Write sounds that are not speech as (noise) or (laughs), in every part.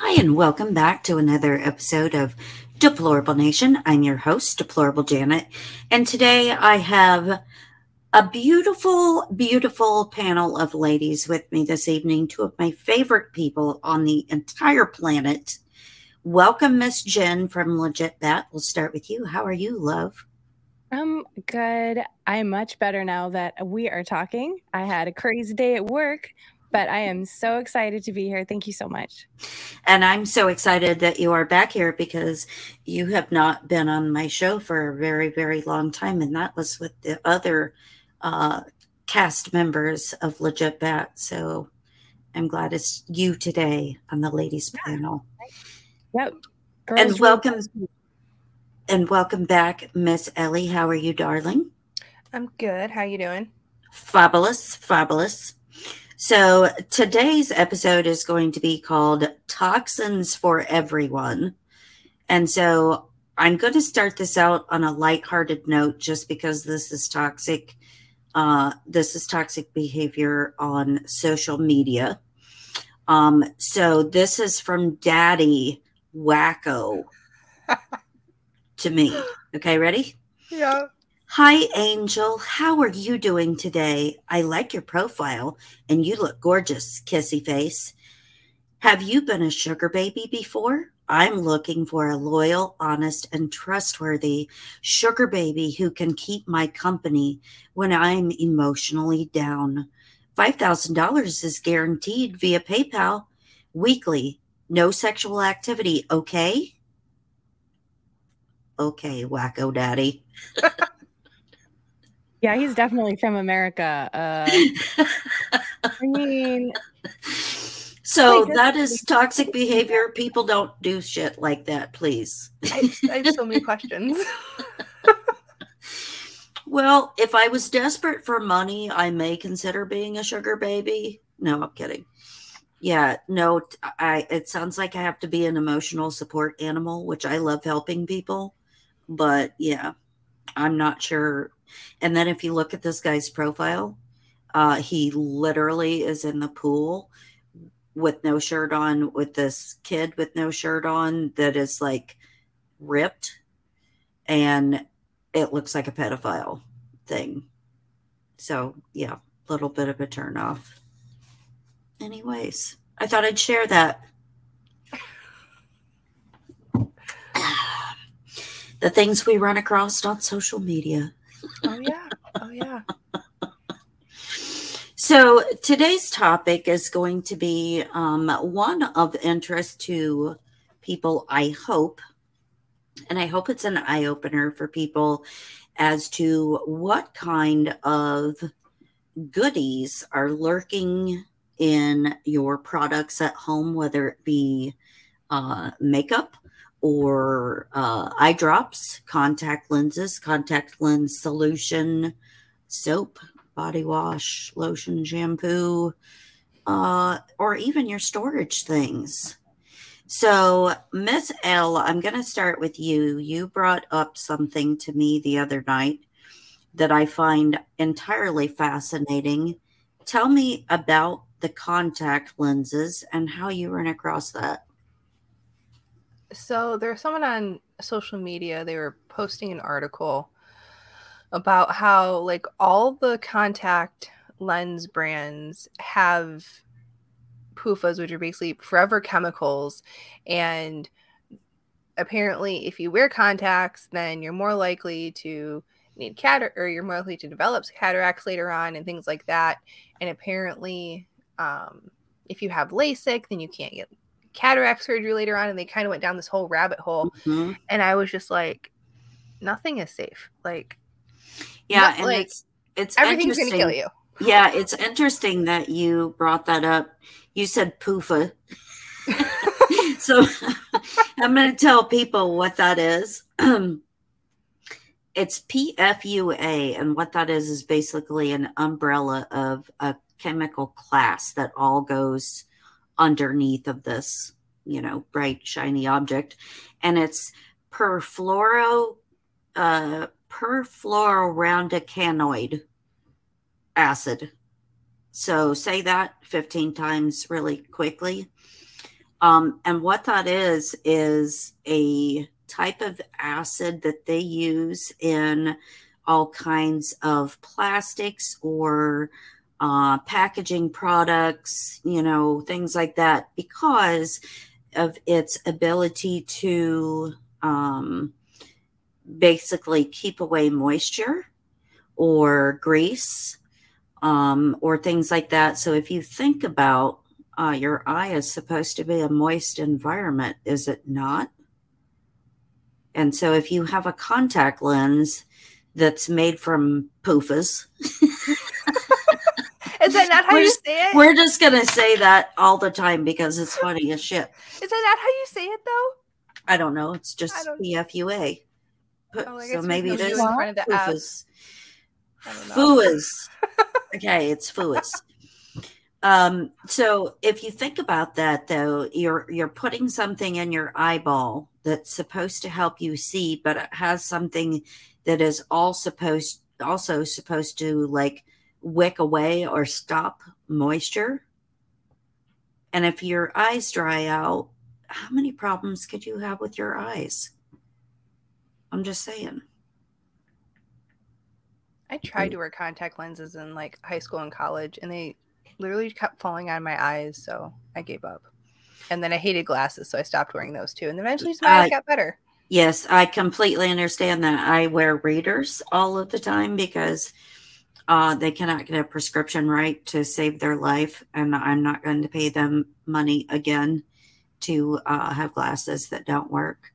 Hi, and welcome back to another episode of Deplorable Nation. I'm your host, Deplorable Janet, and today I have a beautiful, beautiful panel of ladies with me this evening, two of my favorite people on the entire planet. Welcome, Miss Jen from Legit Bat. We'll start with you. How are you, love? I'm good. I'm much better now that we are talking. I had a crazy day at work, but I am so excited to be here. Thank you so much. And I'm so excited that you are back here because you have not been on my show for a very, very long time. And that was with the other uh, cast members of Legit Bat. So I'm glad it's you today on the ladies panel. Yep. Girls and welcome and welcome back, Miss Ellie. How are you, darling? I'm good. How are you doing? Fabulous, fabulous. So today's episode is going to be called Toxins for Everyone. And so I'm going to start this out on a lighthearted note just because this is toxic. Uh, this is toxic behavior on social media. Um, so this is from Daddy Wacko (laughs) to me. Okay, ready? Yeah. Hi, Angel. How are you doing today? I like your profile and you look gorgeous, kissy face. Have you been a sugar baby before? I'm looking for a loyal, honest, and trustworthy sugar baby who can keep my company when I'm emotionally down. $5,000 is guaranteed via PayPal weekly. No sexual activity, okay? Okay, wacko daddy. (laughs) Yeah, he's definitely from America. Uh, I mean, so that is toxic behavior. People don't do shit like that, please. I, I have so many questions. (laughs) well, if I was desperate for money, I may consider being a sugar baby. No, I'm kidding. Yeah, no, I it sounds like I have to be an emotional support animal, which I love helping people. But yeah, I'm not sure and then if you look at this guy's profile, uh, he literally is in the pool with no shirt on, with this kid with no shirt on that is like ripped. And it looks like a pedophile thing. So, yeah, a little bit of a turn off. Anyways, I thought I'd share that. The things we run across on social media. Oh yeah. Oh yeah. So today's topic is going to be um, one of interest to people, I hope. And I hope it's an eye opener for people as to what kind of goodies are lurking in your products at home, whether it be uh, makeup, or uh, eye drops, contact lenses, contact lens solution, soap, body wash, lotion, shampoo, uh, or even your storage things. So, Miss L, I'm going to start with you. You brought up something to me the other night that I find entirely fascinating. Tell me about the contact lenses and how you ran across that so there's someone on social media they were posting an article about how like all the contact lens brands have PUFAs, which are basically forever chemicals. And apparently, if you wear contacts, then you're more likely to need cat or you're more likely to develop cataracts later on and things like that. And apparently, um, if you have LASIK, then you can't get cataract surgery later on and they kind of went down this whole rabbit hole. Mm-hmm. and i was just like nothing is safe. Like yeah and like, it's it's everything's gonna kill you. Yeah it's interesting that you brought that up. You said poofa. (laughs) So (laughs) i'm to tell people what that is. (clears throat) It's pfua and what that is is basically an umbrella of a chemical class that all goes underneath of this, you know, bright, shiny object. And it's perfluoro, uh, acid. So say that 15 times really quickly. Um, and what that is, is a type of acid that they use in all kinds of plastics or uh, packaging products, you know, things like that, because of its ability to um, basically keep away moisture or grease um, or things like that. So if you think about uh, your eye is supposed to be a moist environment, is it not? And so if you have a contact lens that's made from Is (laughs) that not how we're you just, say it? we're just gonna say that all the time because it's funny as shit. Is that not how you say it though? I don't know. It's just PFUA. Oh, so maybe it is. it U is in front of the F. PUFAs. I don't know. Fuas. (laughs) okay, it's fuas. Um, so if you think about that though, you're you're putting something in your eyeball that's supposed to help you see, but it has something that is all supposed also supposed to like wick away or stop moisture. And if your eyes dry out, how many problems could you have with your eyes? I'm just saying. I tried mm. to wear contact lenses in like high school and college, and they literally kept falling on my eyes, so I gave up. And then I hated glasses, so I stopped wearing those too. And eventually my eyes I- got better. Yes, I completely understand that. I wear readers all of the time because uh, they cannot get a prescription right to save their life, and I'm not going to pay them money again to uh, have glasses that don't work.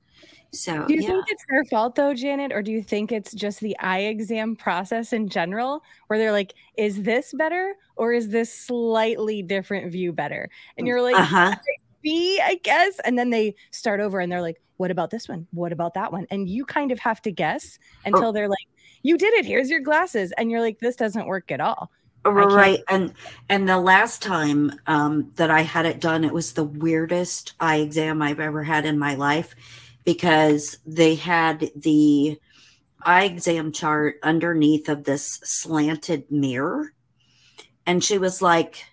So Do you yeah, think it's their fault though, Janet, or do you think it's just the eye exam process in general, where they're like, "Is this better, or is this slightly different view better?" And you're like, uh huh. "B, I guess," and then they start over and they're like, "What about this one? What about that one?" And you kind of have to guess until they're like, "You did it. Here's your glasses," and you're like, "This doesn't work at all." and and the last time um, that I had it done, it was the weirdest eye exam I've ever had in my life because they had the eye exam chart underneath of this slanted mirror, and she was like,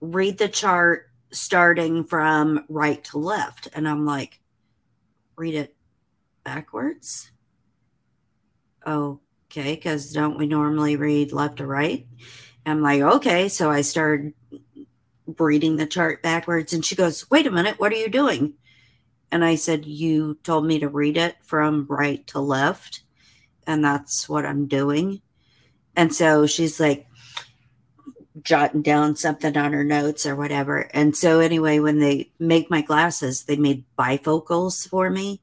"Read the chart starting from right to left," and I'm like, "Read it backwards." Okay, because don't we normally read left to right? I'm like, okay. So I started reading the chart backwards, and she goes, wait a minute, what are you doing? And I said, you told me to read it from right to left, and that's what I'm doing. And so she's like, jotting down something on her notes or whatever. And so, anyway, when they make my glasses, they made bifocals for me.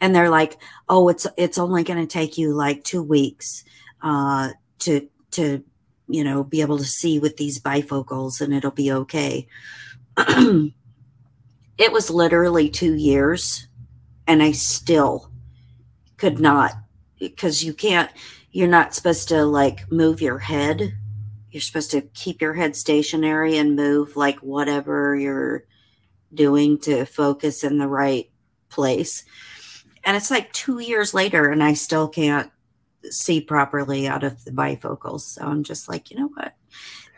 And they're like, oh, it's it's only going to take you like two weeks uh, to to you know, be able to see with these bifocals and it'll be okay. (clears throat) it was literally two years and I still could not because you can't, you're not supposed to like move your head. You're supposed to keep your head stationary and move like whatever you're doing to focus in the right place. And it's like two years later and I still can't see properly out of the bifocals. So I'm just like, you know what?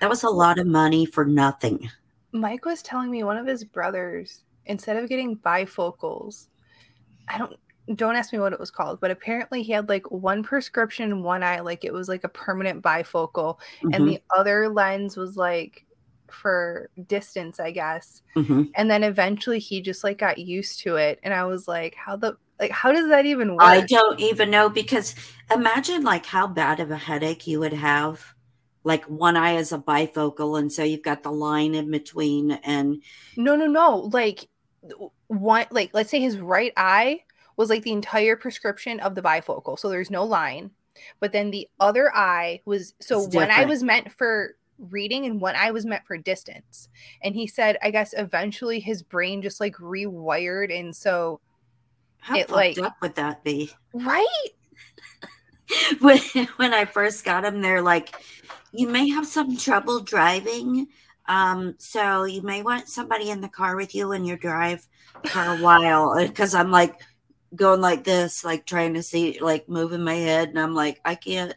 That was a lot of money for nothing. Mike was telling me one of his brothers, instead of getting bifocals, I don't don't ask me what it was called, but apparently he had like one prescription in one eye, like it was like a permanent bifocal, and Mhm, the other lens was like for distance, I guess. mhm. And then eventually he just like got used to it. And I was like, how the like how does that even work? I don't even know because imagine like how bad of a headache you would have. Like one eye is a bifocal, and so you've got the line in between, and No, no, no. Like one like let's say his right eye was like the entire prescription of the bifocal. So there's no line. But then the other eye was so It's one eye was meant for reading and one eye was meant for distance. And he said I guess eventually his brain just like rewired and so how It, fucked like- up would that be? right? (laughs) when when I first got them, they're like, you may have some trouble driving. Um, so you may want somebody in the car with you when you drive for a while. Because I'm like going like this, like trying to see, like moving my head, and I'm like, I can't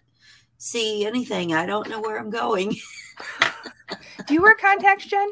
see anything. I don't know where I'm going. Do you wear contacts, Jen?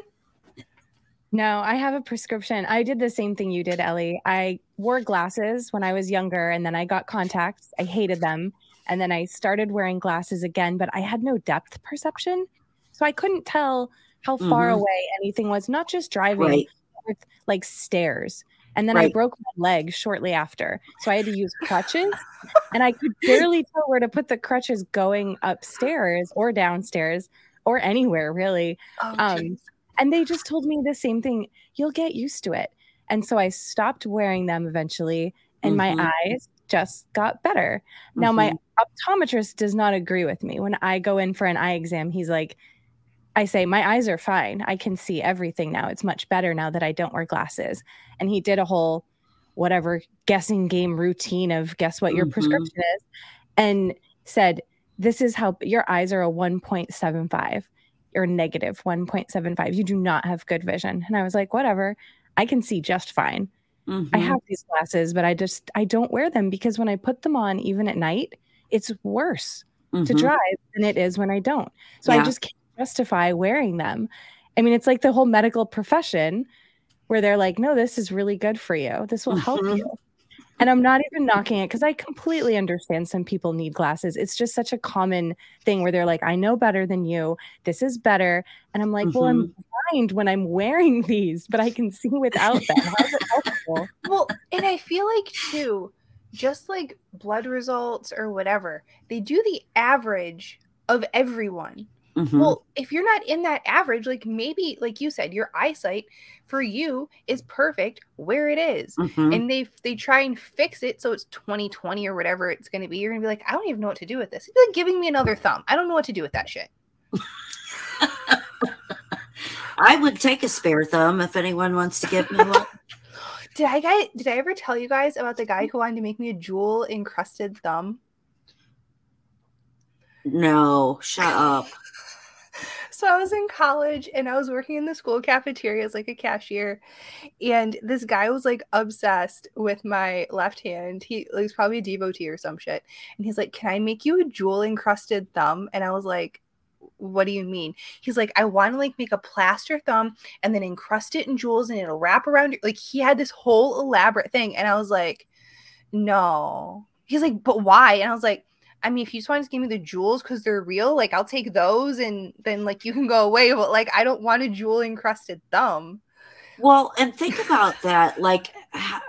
No, I have a prescription. I did the same thing you did, Ellie. I wore glasses when I was younger and then I got contacts. I hated them. And then I started wearing glasses again, but I had no depth perception. So I couldn't tell how far Mhm. away anything was, not just driving, Right. with like stairs. And then I broke my leg shortly after. So I had to use crutches (laughs) and I could barely tell where to put the crutches going upstairs or downstairs or anywhere really. Oh, Um. And they just told me the same thing you'll get used to it. And so I stopped wearing them eventually, and Mhm. my eyes just got better. Now, my Mhm. optometrist does not agree with me. When I go in for an eye exam, he's like, I say, My eyes are fine. I can see everything now. It's much better now that I don't wear glasses. And he did a whole whatever guessing game routine of guess what your Mhm. prescription is and said, This is how your eyes are a 1.75 or negative 1.75. You do not have good vision. And I was like, Whatever. I can see just fine. I Mhm. have these glasses, but I just I don't wear them because when I put them on, even at night, it's worse to Mhm. drive than it is when I don't. So Yeah. I just can't justify wearing them. I mean, it's like the whole medical profession where they're like, no, this is really good for you. This will help Mhm. you. And I'm not even knocking it because I completely understand some people need glasses. It's just such a common thing where they're like, I know better than you. This is better. And I'm like, well, I'm Mm-hmm. blind when I'm wearing (laughs) these, but I can see without them. How is it helpful? (laughs) well, and I feel like too, just like blood results or whatever, they do the average of everyone. Mhm. Well, if you're not in that average, like maybe, like you said, your eyesight for you is perfect where it is. Mhm. And they they try and fix it so it's 2020 or whatever it's going to be. You're going to be like, I don't even know what to do with this. It's like giving me another thumb. I don't know what to do with that shit. I would take a spare thumb if anyone wants to give me one. (laughs) Did I guys did I ever tell you guys about the guy who wanted to make me a jewel encrusted thumb? No, shut up. So I was in college and I was working in the school cafeteria as like a cashier, and this guy was like obsessed with my left hand. He like, was probably a devotee or some shit, and he's like, "Can I make you a jewel encrusted thumb?" And I was like, "What do you mean?" He's like, "I want to like make a plaster thumb and then encrust it in jewels and it'll wrap around." Your-. Like he had this whole elaborate thing, and I was like, "No." He's like, "But why?" And I was like. I mean, if you just want to give me the jewels because they're real, like I'll take those and then like you can go away. But like I don't want a jewel encrusted thumb. Well, and think about that. Like, how,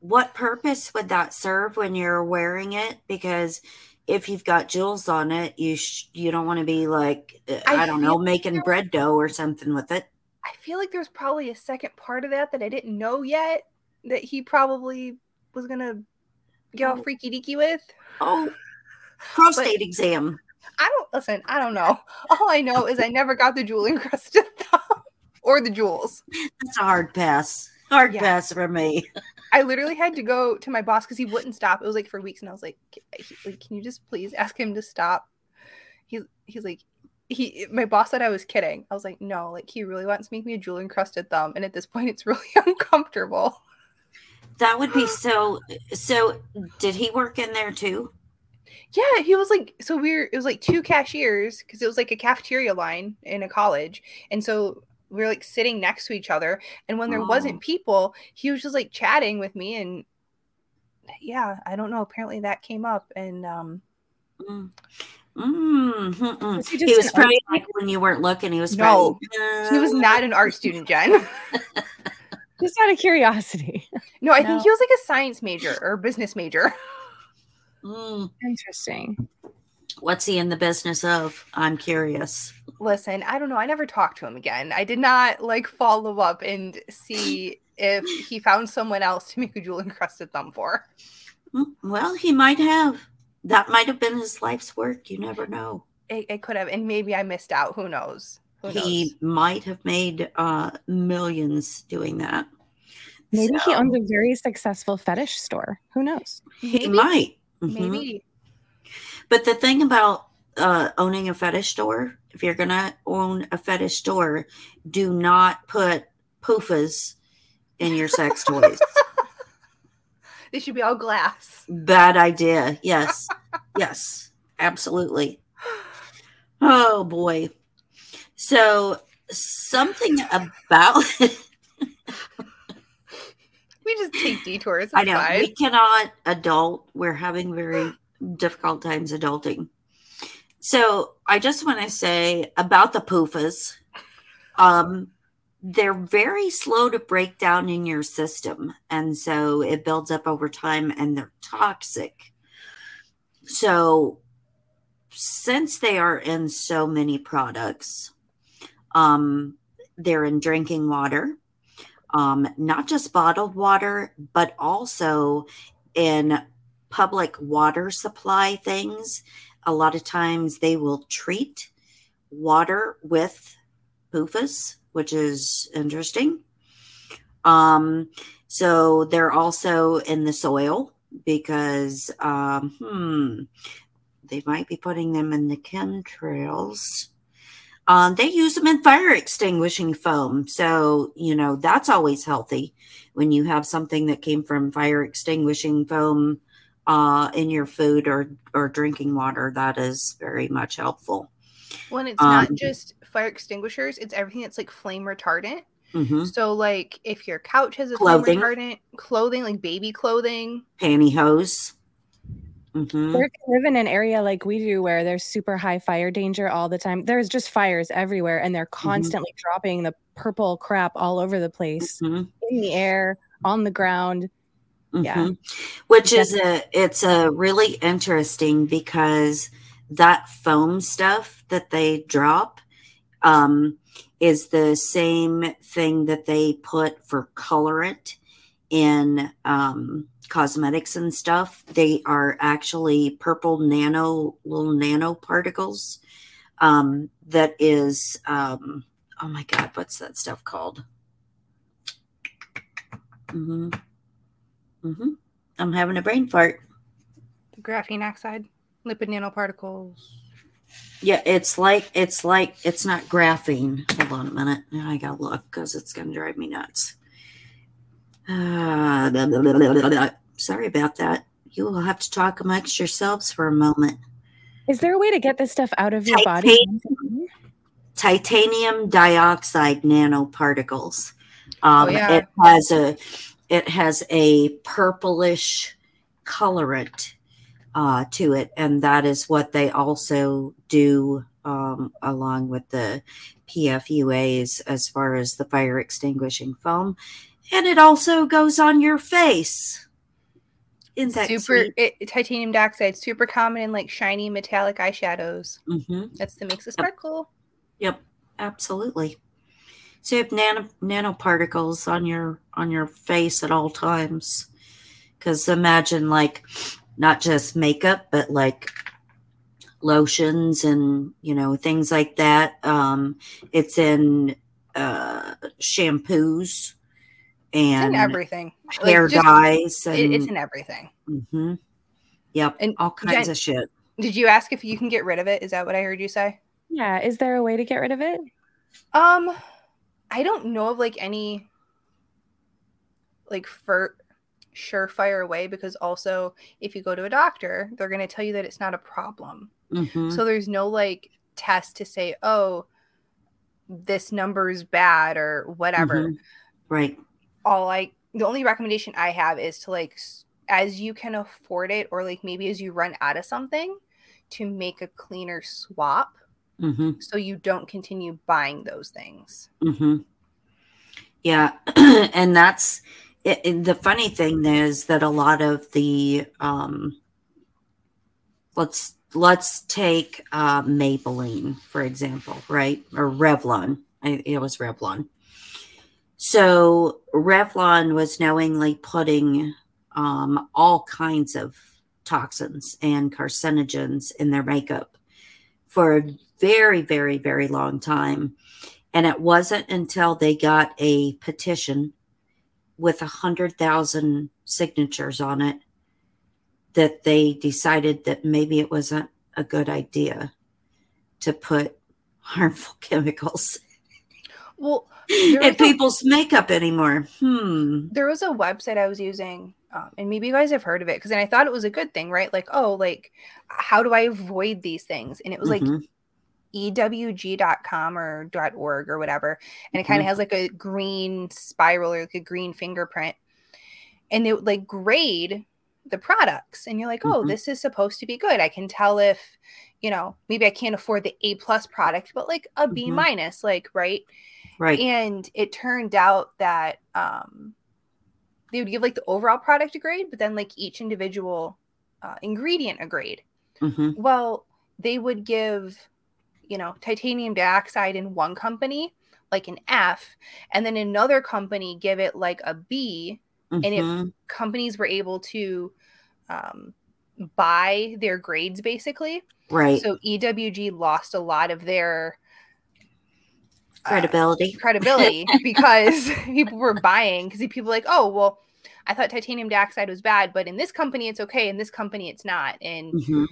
what purpose would that serve when you're wearing it? Because if you've got jewels on it, you sh- you don't want to be like uh, I, I don't know making bread dough or something with it. I feel like there's probably a second part of that that I didn't know yet that he probably was gonna get all Oh. freaky deaky with. Oh, prostate exam. I don't listen. I don't know. All I know is I never got the jewel (laughs) encrusted thumb (laughs) or the jewels. That's a hard pass. Hard Yeah. pass for me. I literally had to go to my boss because he wouldn't stop. It was like for weeks, and I was like, "Can- like, "Can you just please ask him to stop?" He's he's like, he. My boss said I was kidding. I was like, "No, like he really wants to make me a jewel encrusted thumb," and at this point, it's (laughs) really uncomfortable. That would be (gasps) so. So, did he work in there too? Yeah, he was like, so we were. It was like two cashiers because it was like a cafeteria line in a college, and so we were like sitting next to each other. And when there Oh. wasn't people, he was just like chatting with me, and yeah, I don't know. Apparently, that came up, and um. Mm. Mm. Was he He, was an probably art like when you weren't looking. He was No, probably, He was not an art student, Jen. (laughs) Just out of curiosity. No, I No. think he was like a science major or business major. Mm, Interesting. what's he in the business of? I'm curious. Listen, I don't know. I never talked to him again. I did not like follow up and see if he found someone else to make a jewel encrusted thumb for. Mm, Well, he might have. That might have been his life's work. You never know. It, it could have, and maybe I missed out. Who knows? Who knows? He might have made uh, millions doing that. Maybe he owns a very successful fetish store. Who knows? He Maybe. might. Mhm. Maybe. But the thing about uh, owning a fetish store, if you're gonna own a fetish store, do not put poofas in your sex (laughs) toys. They should be all glass. Bad idea. Yes. yes. Absolutely. Oh boy. So something about (laughs) (laughs) We just take detours. I know fine. we cannot adult. We're having very difficult times adulting. So I just want to say about the poofas. um, they're very slow to break down in your system, and so it builds up over time, and they're toxic. So since they are in so many products, um, they're in drinking water, um, not just bottled water, but also in public water supply things. A lot of times they will treat water with PUFAs, which is interesting. Um, so they're also in the soil because, um, hmm, they might be putting them in the chemtrails. Um, they use them in fire extinguishing foam. So, you know, that's always healthy when you have something that came from fire extinguishing foam uh, in your food or, or drinking water. That is very much helpful. When it's not Um, just fire extinguishers, it's everything that's like flame retardant. hmm So, like, if your couch has a Clothing. flame retardant, clothing, like baby clothing, Pantyhose. Hmm Or if you live in an area like we do where there's super high fire danger all the time, there's just fires everywhere and they're constantly dropping the purple crap all over the place hmm in the air, on the ground. Yeah. Mhm. Which is a it's a really interesting because that foam stuff that they drop um, is the same thing that they put for colorant in um, cosmetics and stuff. They are actually purple nano little nanoparticles. Um, that is um, oh my god, what's that stuff called? hmm hmm I'm having a brain fart. The graphene oxide, lipid nanoparticles. Yeah, it's like it's like it's not graphene. Hold on a minute. Now I gotta look because it's gonna drive me nuts. Uh, blah, blah, blah. Sorry about that. You will have to talk amongst yourselves for a moment. Is there a way to get this stuff out of your body? Titanium dioxide nanoparticles. Um, Oh, yeah. It has a it has a purplish colorant uh, to it, and that is what they also do um, along with the PFUAs as far as the fire extinguishing foam, and it also goes on your face. Isn't that super it, titanium dioxide, super common in like shiny metallic eyeshadows. hmm That's the makes it sparkle. Yep, absolutely. So you have nano, nanoparticles on your on your face at all times. Because imagine like not just makeup, but like lotions and you know things like that. Um, it's in uh, shampoos in and everything. hair just- dyes and it's in everything. Mhm. yep, And all kinds Jen- of shit. Did you ask if you can get rid of it? Is that what I heard you say? Yeah. Is there a way to get rid of it? Um, I don't know of like any like for surefire way because also if you go to a doctor, they're going to tell you that it's not a problem. Mhm. So there's no like test to say, oh, this number is bad or whatever. Mhm. Right. All I, the only recommendation I have is to like, as you can afford it, or like maybe as you run out of something, to make a cleaner swap hmm so you don't continue buying those things. hmm Yeah, (clears throat) and that's it, it- the funny thing is that a lot of the um, let's let's take uh, Maybelline for example, right? Or Revlon. I, it was Revlon. So Revlon was knowingly putting um, all kinds of toxins and carcinogens in their makeup for a very, very, very long time. And it wasn't until they got a petition with a hundred thousand signatures on it that they decided that maybe it wasn't a good idea to put harmful (laughs) chemicals Well, in was, a, people's makeup anymore. Hmm. there was a website I was using, um, and maybe you guys have heard of it because then I thought it was a good thing, right? Like, oh, like, how do I avoid these things? And it was like Mhm. ewg.com or .org or whatever, and it kind of Mhm. has like a green spiral or like a green fingerprint, and they would like grade the products, and you're like, oh, Mhm. this is supposed to be good. I can tell if, you know, maybe I can't afford the A plus product, but like a B Mhm. minus, like right. Right. And it turned out that um, they would give like the overall product a grade, but then like each individual uh, ingredient a grade. hmm Well, they would give, you know, titanium dioxide in one company like an F, and then another company give it like a B. And it- hmm Companies were able to um, buy their grades basically. Right. So EWG lost a lot of their uh, Credibility. (laughs) credibility because (laughs) people were buying because people were like, oh well, I thought titanium dioxide was bad, but in this company it's okay, in this company it's not, and hmm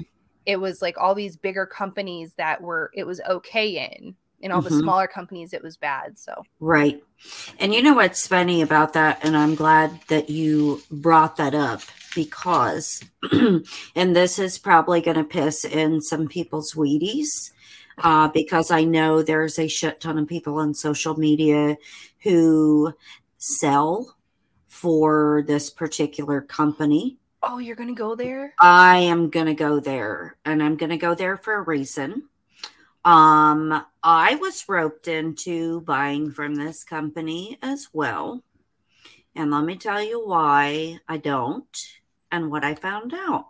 it was like all these bigger companies that were it was okay in, and all the Mhm. smaller companies it was bad. So Right. And you know what's funny about that? And I'm glad that you brought that up because, (clears throat) and this is probably going to piss in some people's Wheaties uh, because I know there's a shit ton of people on social media who sell for this particular company. oh, you're gonna go there? I am going to go there and I'm going to go there for a reason. Um, I was roped into buying from this company as well. And let me tell you why I don't and what I found out.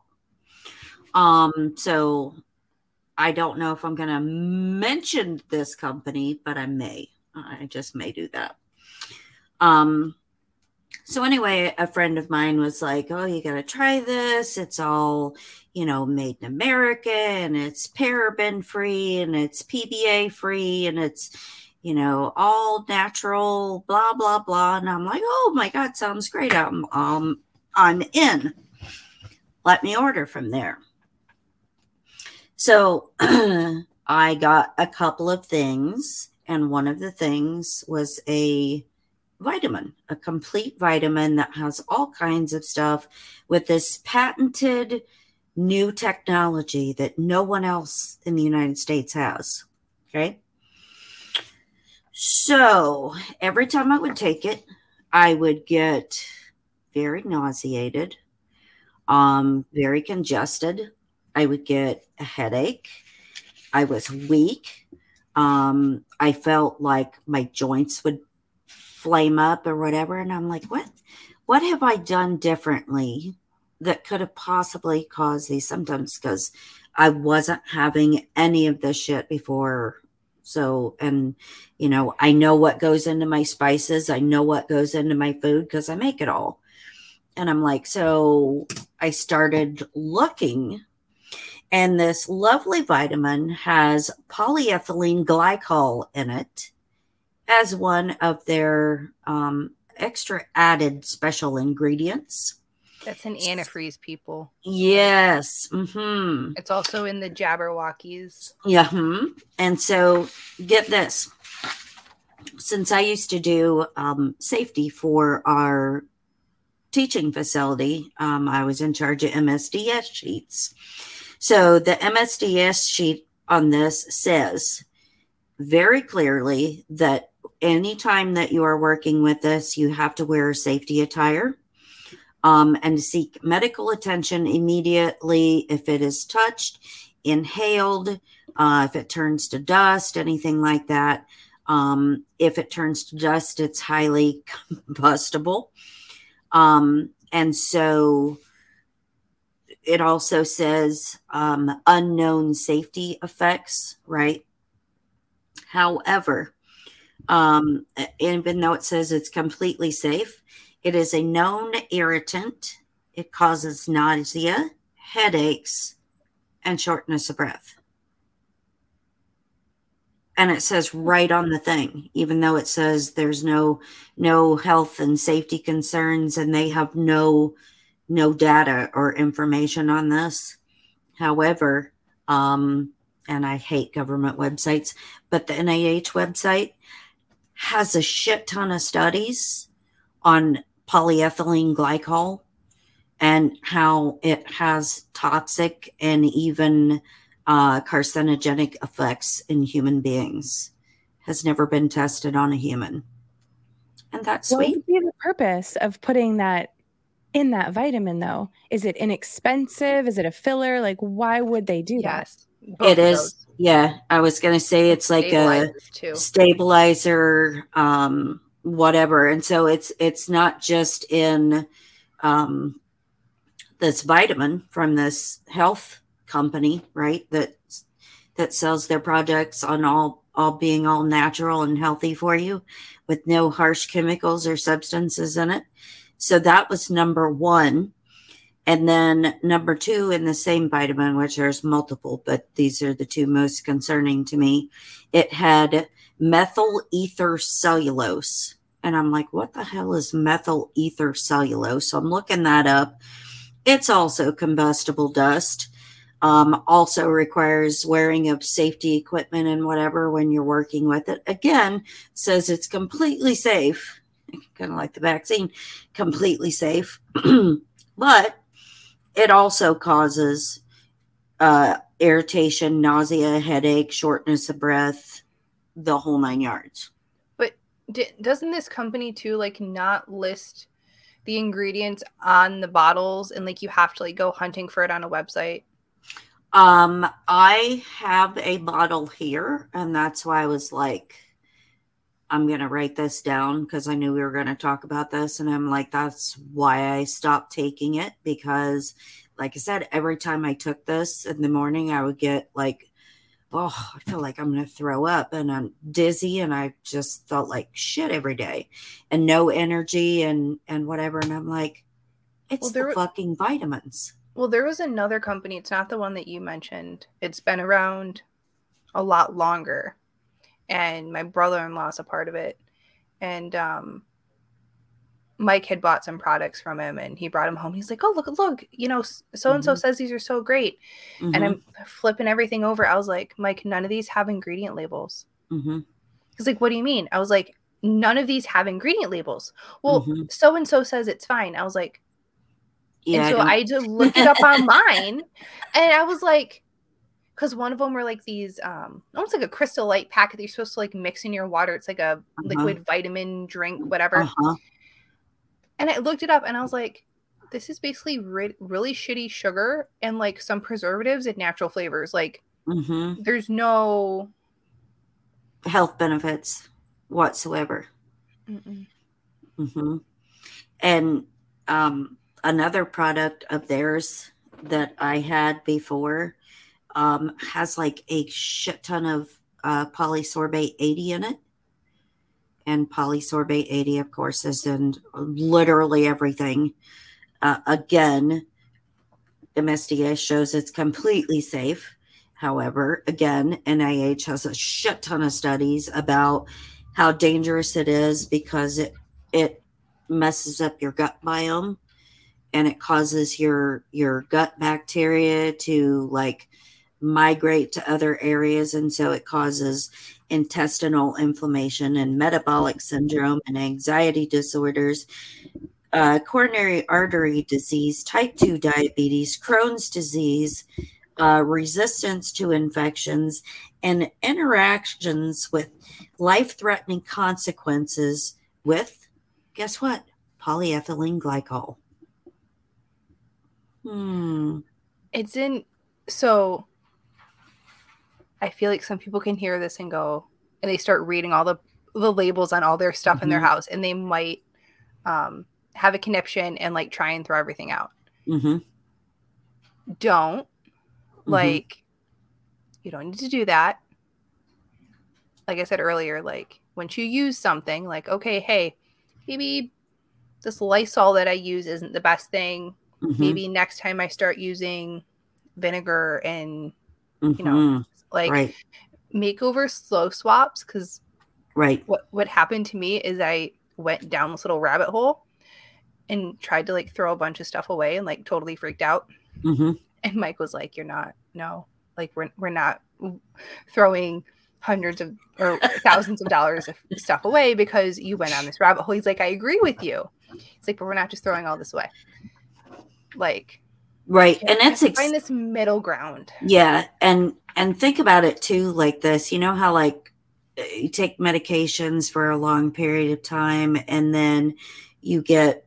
Um, so I don't know if I'm going to mention this company, but I may. I just may do that. Um, so anyway, a friend of mine was like, "Oh, you got to try this. It's all, you know, made in America and it's paraben free and it's PBA free and it's, you know, all natural, blah blah blah." And I'm like, "Oh my god, sounds great. I'm um I'm in. Let me order from there." So (clears throat) I got a couple of things, and one of the things was a vitamin, a complete vitamin that has all kinds of stuff with this patented new technology that no one else in the United States has. Okay. So every time I would take it, I would get very nauseated, um, very congested. I would get a headache. I was weak. Um, I felt like my joints would flame up or whatever and i'm like what? What have i done differently that could have possibly caused these symptoms? Because i wasn't having any of this shit before. So and you know i know what goes into my spices. I know what goes into my food because i make it all. And i'm like so i started looking and this lovely vitamin has polyethylene glycol in it as one of their um, extra added special ingredients. That's an antifreeze, people. Yes. Mm-hmm. It's also in the Jabberwockies. Yeah. hmm And so, get this. Since I used to do um, safety for our teaching facility, um, I was in charge of MSDS sheets. So, the MSDS sheet on this says very clearly that anytime that you are working with this, you have to wear safety attire um, and seek medical attention immediately if it is touched, inhaled, uh, if it turns to dust, anything like that. Um, if it turns to dust, it's highly (laughs) combustible. Um, and so it also says um, unknown safety effects, right? However, um, even though it says it's completely safe, it is a known irritant. It causes nausea, headaches, and shortness of breath. And it says right on the thing, even though it says there's no no health and safety concerns, and they have no no data or information on this. However, um, and I hate government websites, but the NIH website has a shit ton of studies on polyethylene glycol and how it has toxic and even uh, carcinogenic effects in human beings. Has never been tested on a human. And that's What sweet. would be the purpose of putting that in that vitamin though? Is it inexpensive? Is it a filler? Like why would they do that? Yes. both It of is. those. Yeah, I was going to say it's like a too. stabilizer um whatever and so it's it's not just in um this vitamin from this health company right that that sells their products on all all being all natural and healthy for you with no harsh chemicals or substances in it so that was number one and then number two in the same vitamin which there's multiple but these are the two most concerning to me it had methyl ether cellulose. And I'm like, what the hell is methyl ether cellulose? So I'm looking that up. It's also combustible dust. Um, also requires wearing of safety equipment and whatever when you're working with it. Again, says it's completely safe, (laughs) kind of like the vaccine, completely safe. (clears throat) but it also causes uh, irritation, nausea, headache, shortness of breath, the whole nine yards. D- doesn't this company too like not list the ingredients on the bottles and like you have to like go hunting for it on a website? Um, I have a bottle here, and that's why I was like, I'm gonna write this down because I knew we were gonna talk about this, and I'm like, that's why I stopped taking it because, like I said, every time I took this in the morning, I would get like, oh, I feel like I'm gonna throw up, and I'm dizzy, and I just felt like shit every day, and no energy, and and whatever, and I'm like, it's Well, the fucking vitamins. Well, there was another company. It's not the one that you mentioned. It's been around a lot longer, and my brother-in-law is a part of it. And um, Mike had bought some products from him, and he brought them home. He's like, "Oh, look, look! You know, so and so says these are so great." And Mhm, I'm flipping everything over. I was like, "Mike, none of these have ingredient labels." mhm, He's like, "What do you mean?" I was like, "None of these have ingredient labels." Well, so and so says it's fine. I was like, Yeah, and so don't- I, just looked it up (laughs) online, and I was like, because one of them were like these, um, almost like a crystal light packet that you're supposed to like mix in your water. It's like a liquid vitamin drink, whatever. Uh-huh. And I looked it up, and I was like, this is basically ri- really shitty sugar and like some preservatives and natural flavors. Like, hmm there's no. Health benefits whatsoever. Mm-mm. hmm And um, another product of theirs that I had before um, has like a shit ton of uh, polysorbate 80 in it. And polysorbate 80, of course, is in literally everything. Uh, again, MSDA shows it's completely safe. However, again, NIH has a shit ton of studies about how dangerous it is because it it messes up your gut biome and it causes your your gut bacteria to like migrate to other areas and so it causes intestinal inflammation and metabolic syndrome and anxiety disorders uh, coronary artery disease type 2 diabetes crohn's disease uh, resistance to infections and interactions with life-threatening consequences with guess what polyethylene glycol hmm It's in. So I feel like some people can hear this and go, and they start reading all the the labels on all their stuff in their Mhm. house, and they might um, have a conniption and like try and throw everything out. hmm Don't Mm-hmm. like. You don't need to do that. Like I said earlier, like once you use something, like okay, hey, maybe this Lysol that I use isn't the best thing. Mm-hmm. Maybe next time I start using vinegar and you know, like Mm-hmm. right make over slow swaps because right what what happened to me is I went down this little rabbit hole and tried to like throw a bunch of stuff away and like totally freaked out. hmm And Mike was like, "You're not no, like we're we're not throwing hundreds of or thousands of dollars of stuff away because you went on this rabbit hole." He's like, "I agree with you." It's like, "But we're not just throwing all this away." Like, right and it's ex- find this middle ground. yeah and and think about it too like this you know how like you take medications for a long period of time and then you get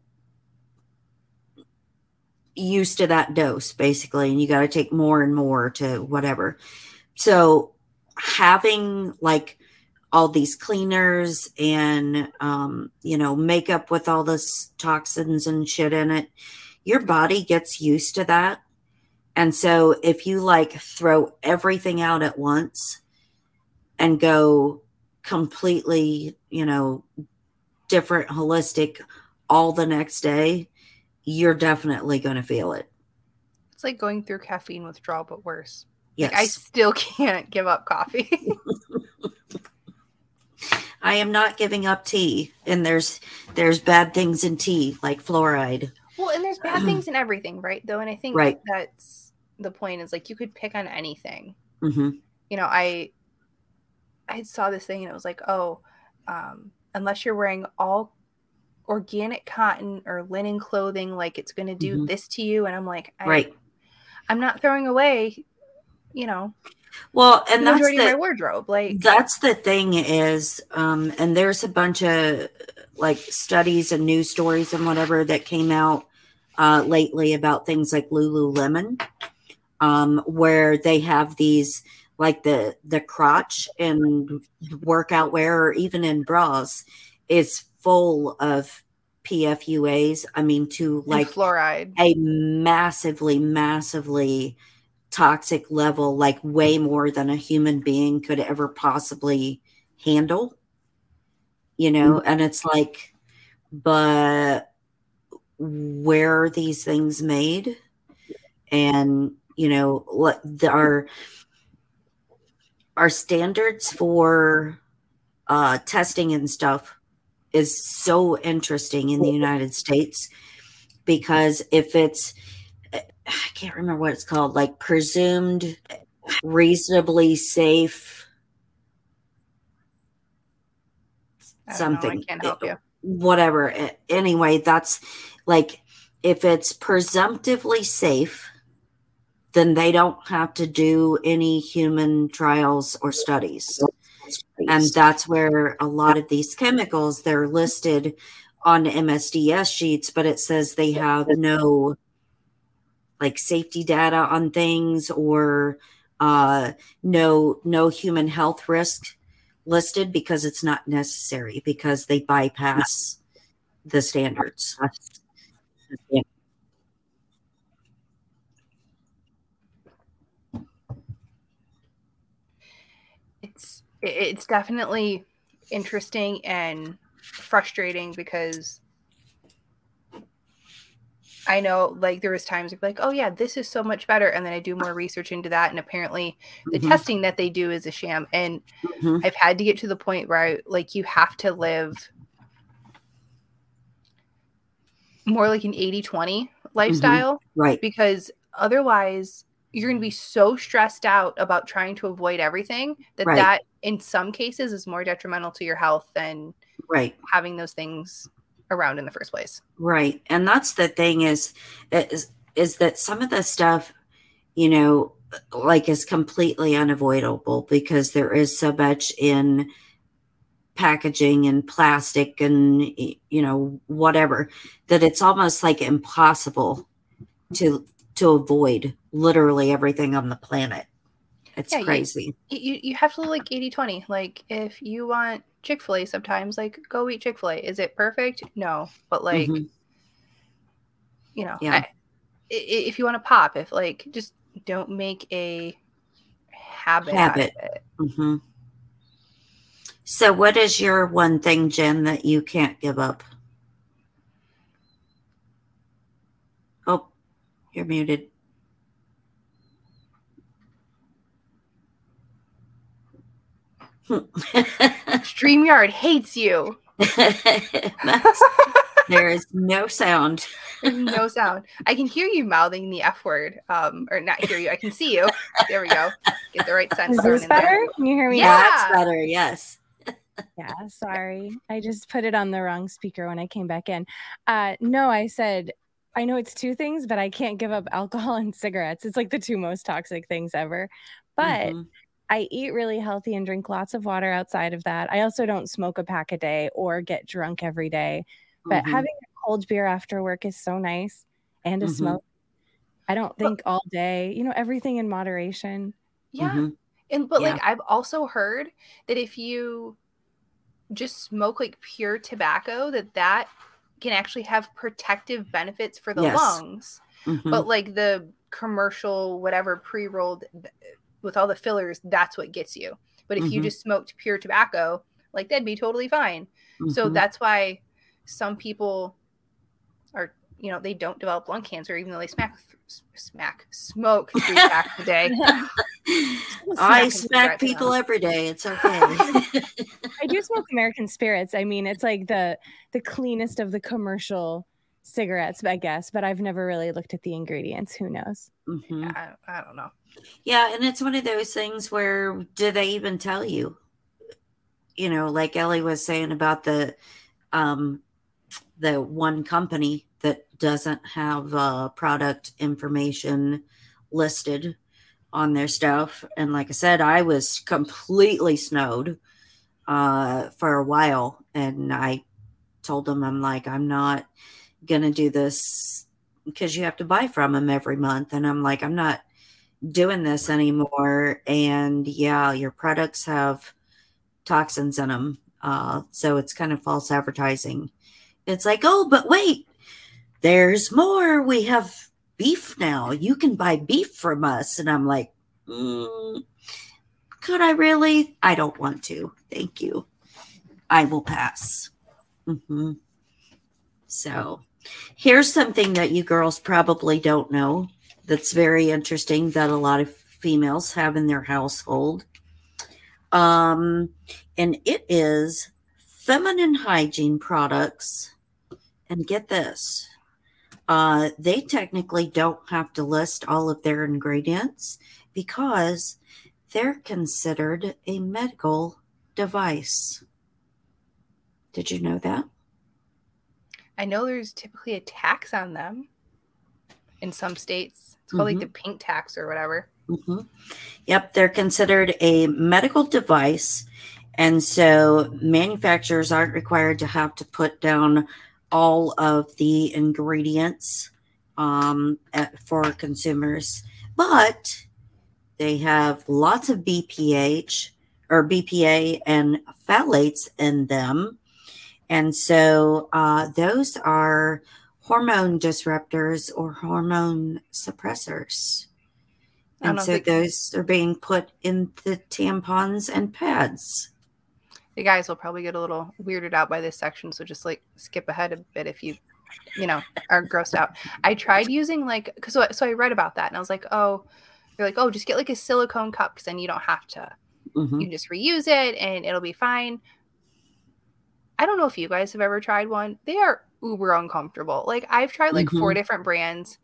used to that dose basically and you got to take more and more to whatever. So having like all these cleaners and um, you know makeup with all this toxins and shit in it your body gets used to that and so if you like throw everything out at once and go completely you know different holistic all the next day you're definitely going to feel it It's like going through caffeine withdrawal, but worse. yes Like, I still (laughs) can't give up coffee. (laughs) I am not giving up tea, and there's there's bad things in tea like fluoride. well, and there's bad things in everything, right? Though, and I think Right. that's the point. Is like you could pick on anything. hmm You know, I I saw this thing and it was like, oh, um, unless you're wearing all organic cotton or linen clothing, like it's going to do Mhm. this to you. And I'm like, I, Right. I'm not throwing away, you know, Well, and that's of my the wardrobe. Like, that's the thing is, um, and there's a bunch of like studies and news stories and whatever that came out uh, lately about things like Lululemon, um, where they have these like the the crotch and workout wear or even in bras is full of PFUAs. I mean, to and like fluoride. a massively, massively toxic level, like way more than a human being could ever possibly handle. You know, and it's like, but where are these things made? And, you know, what the, our our standards for uh testing and stuff is so interesting in the United States because if it's I can't remember what it's called, like presumed reasonably safe know, something. Can't help you. whatever. Anyway, that's like if it's presumptively safe, then they don't have to do any human trials or studies. And that's where a lot of these chemicals they're listed on MSDS sheets, but it says they have no like safety data on things or uh no no human health risk listed because it's not necessary because they bypass the standards it- it's definitely interesting and frustrating because I know like there was times like, oh yeah, this is so much better, and then I do more research into that, and apparently the Mhm, testing that they do is a sham. And mhm. I've had to get to the point where I like you have to live more like an 80-20 lifestyle Right. because otherwise you're going to be so stressed out about trying to avoid everything that Right. that in some cases is more detrimental to your health than Right. having those things around in the first place. Right. And that's the thing is is is that some of the stuff, you know, like is completely unavoidable because there is so much in packaging and plastic and you know whatever that it's almost like impossible to to avoid literally everything on the planet. It's Yeah, crazy. Y- You you have to like 80-20. Like if you want Chick-fil-A sometimes like go eat Chick-fil-A. Is it perfect? No, but like Mhm. you know, Yeah. I- if you want to pop, if like just don't make a habit, out of Habit. it. Mhm. So, what is your one thing, Jen, that you can't give up? Oh, you're muted. (laughs) StreamYard hates you. (laughs) That's- there is no sound. No sound. I can hear you mouthing the F word. Um, or not hear you. I can see you. There we go. Get the right (laughs) sense Is this in there. better? Can you hear me? Yeah. That's better. Yes. Yeah, sorry. I just put it on the wrong speaker when I came back in. Uh no, I said I know it's two things, but I can't give up alcohol (laughs) and cigarettes. It's like the two most toxic things ever. But Mhm. I eat really healthy and drink lots of water outside of that. I also don't smoke a pack a day or get drunk every day. But Mhm. having a cold beer after work is so nice and a Mhm. smoke. I don't think all day, you know, everything in moderation. Yeah. Mhm. And but Yeah. like I've also heard that if you just smoke like pure tobacco that that can actually have protective benefits for the Yes. lungs. Mhm. But like the commercial whatever pre-rolled with all the fillers that's what gets you. But if you Mhm. just smoked pure tobacco, like that'd be totally fine. So Mhm. that's why some people are, you know, they don't develop lung cancer even though they smack, smack, smoke three (laughs) packs a day. (laughs) I smack people now. every day. It's (laughs) okay. I do smoke American spirits. I mean, it's like the the cleanest of the commercial cigarettes, I guess, but I've never really looked at the ingredients. Who knows? Mhm. I, I don't know. Yeah, and it's one of those things where do they even tell you? You know, like Ellie was saying about the um the one company that doesn't have uh product information listed on their stuff. And like I said, I was completely snowed uh for a while. And I told them I'm like I'm not gonna do this because you have to buy from them every month. And I'm like I'm not doing this anymore. And yeah your products have toxins in them uh, so it's kind of false advertising it's like oh but wait there's more. We have beef now. You can buy beef from us. And i'm like mm, could i really? I don't want to. Thank you. I will pass. Hmm so here's something that you girls probably don't know that's very interesting that a lot of females have in their household. Um, and it is feminine hygiene products. And get this uh, they technically don't have to list all of their ingredients because they're considered a medical device. Did you know that? I know there's typically a tax on them in some states. It's called like the pink tax or whatever. hmm Yep, they're considered a medical device. And so manufacturers aren't required to have to put down all of the ingredients um, at- for consumers, but they have lots of BPH or BPA and phthalates in them. And so uh, those are hormone disruptors or hormone suppressors. And so those are being put in the tampons and pads. The guys will probably get a little weirded out by this section, so just like skip ahead a bit if you, you know, are grossed out. I tried using like because so, so I read about that and I was like, oh, they're like, oh, just get like a silicone cup because then you don't have to Mhm. you can just reuse it and it'll be fine. I don't know if you guys have ever tried one. They are uber uncomfortable. Like I've tried like four different brands.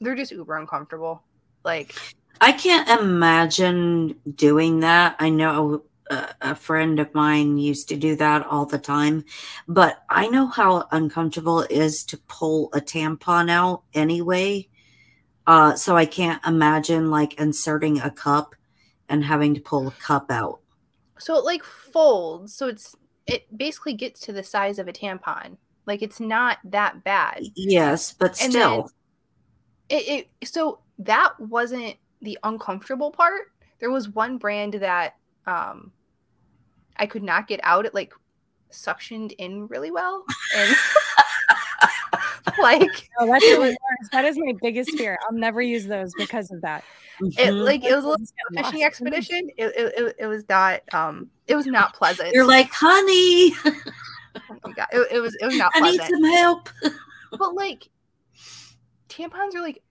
They're just uber uncomfortable. Like I can't imagine doing that. I know a, friend of mine used to do that all the time, but I know how uncomfortable it is to pull a tampon out anyway. Uh, so I can't imagine like inserting a cup and having to pull a cup out. so it like folds. So it's it basically gets to the size of a tampon. Like it's not that bad. Yes, but And still. It, it so that wasn't the uncomfortable part. There was one brand that um I could not get out. It like suctioned in really well. And (laughs) like Oh, that's even worse. That is my biggest fear. I'll never use those because of that. it Mhm. like it was a little Just fishing lost. expedition. It, it, it, it was not um it was not pleasant. You're like, honey, oh my God. It, it was it was not I need some help. but like tampons are like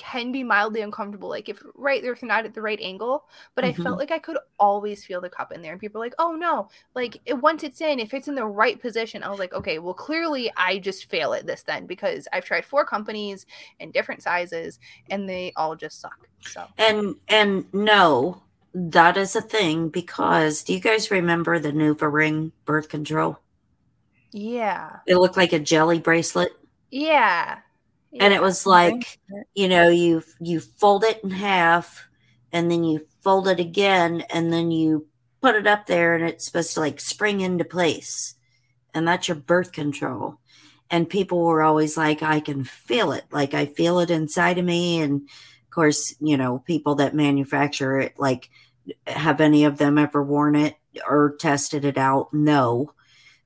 can be mildly uncomfortable like if right they're not at the right angle but i Mhm. felt like i could always feel the cup in there and people are like oh no like it, once it's in if it's in the right position i was like okay well clearly i just fail at this then because i've tried four companies and different sizes and they all just suck so And and no, that is a thing because do you guys remember the Nuva ring birth control? yeah It looked like a jelly bracelet. yeah and it was like you know you you fold it in half and then you fold it again and then you put it up there and it's supposed to like spring into place. And that's your birth control. And people were always like i can feel it. Like i feel it inside of me. And of course you know people that manufacture it like have any of them ever worn it or tested it out? No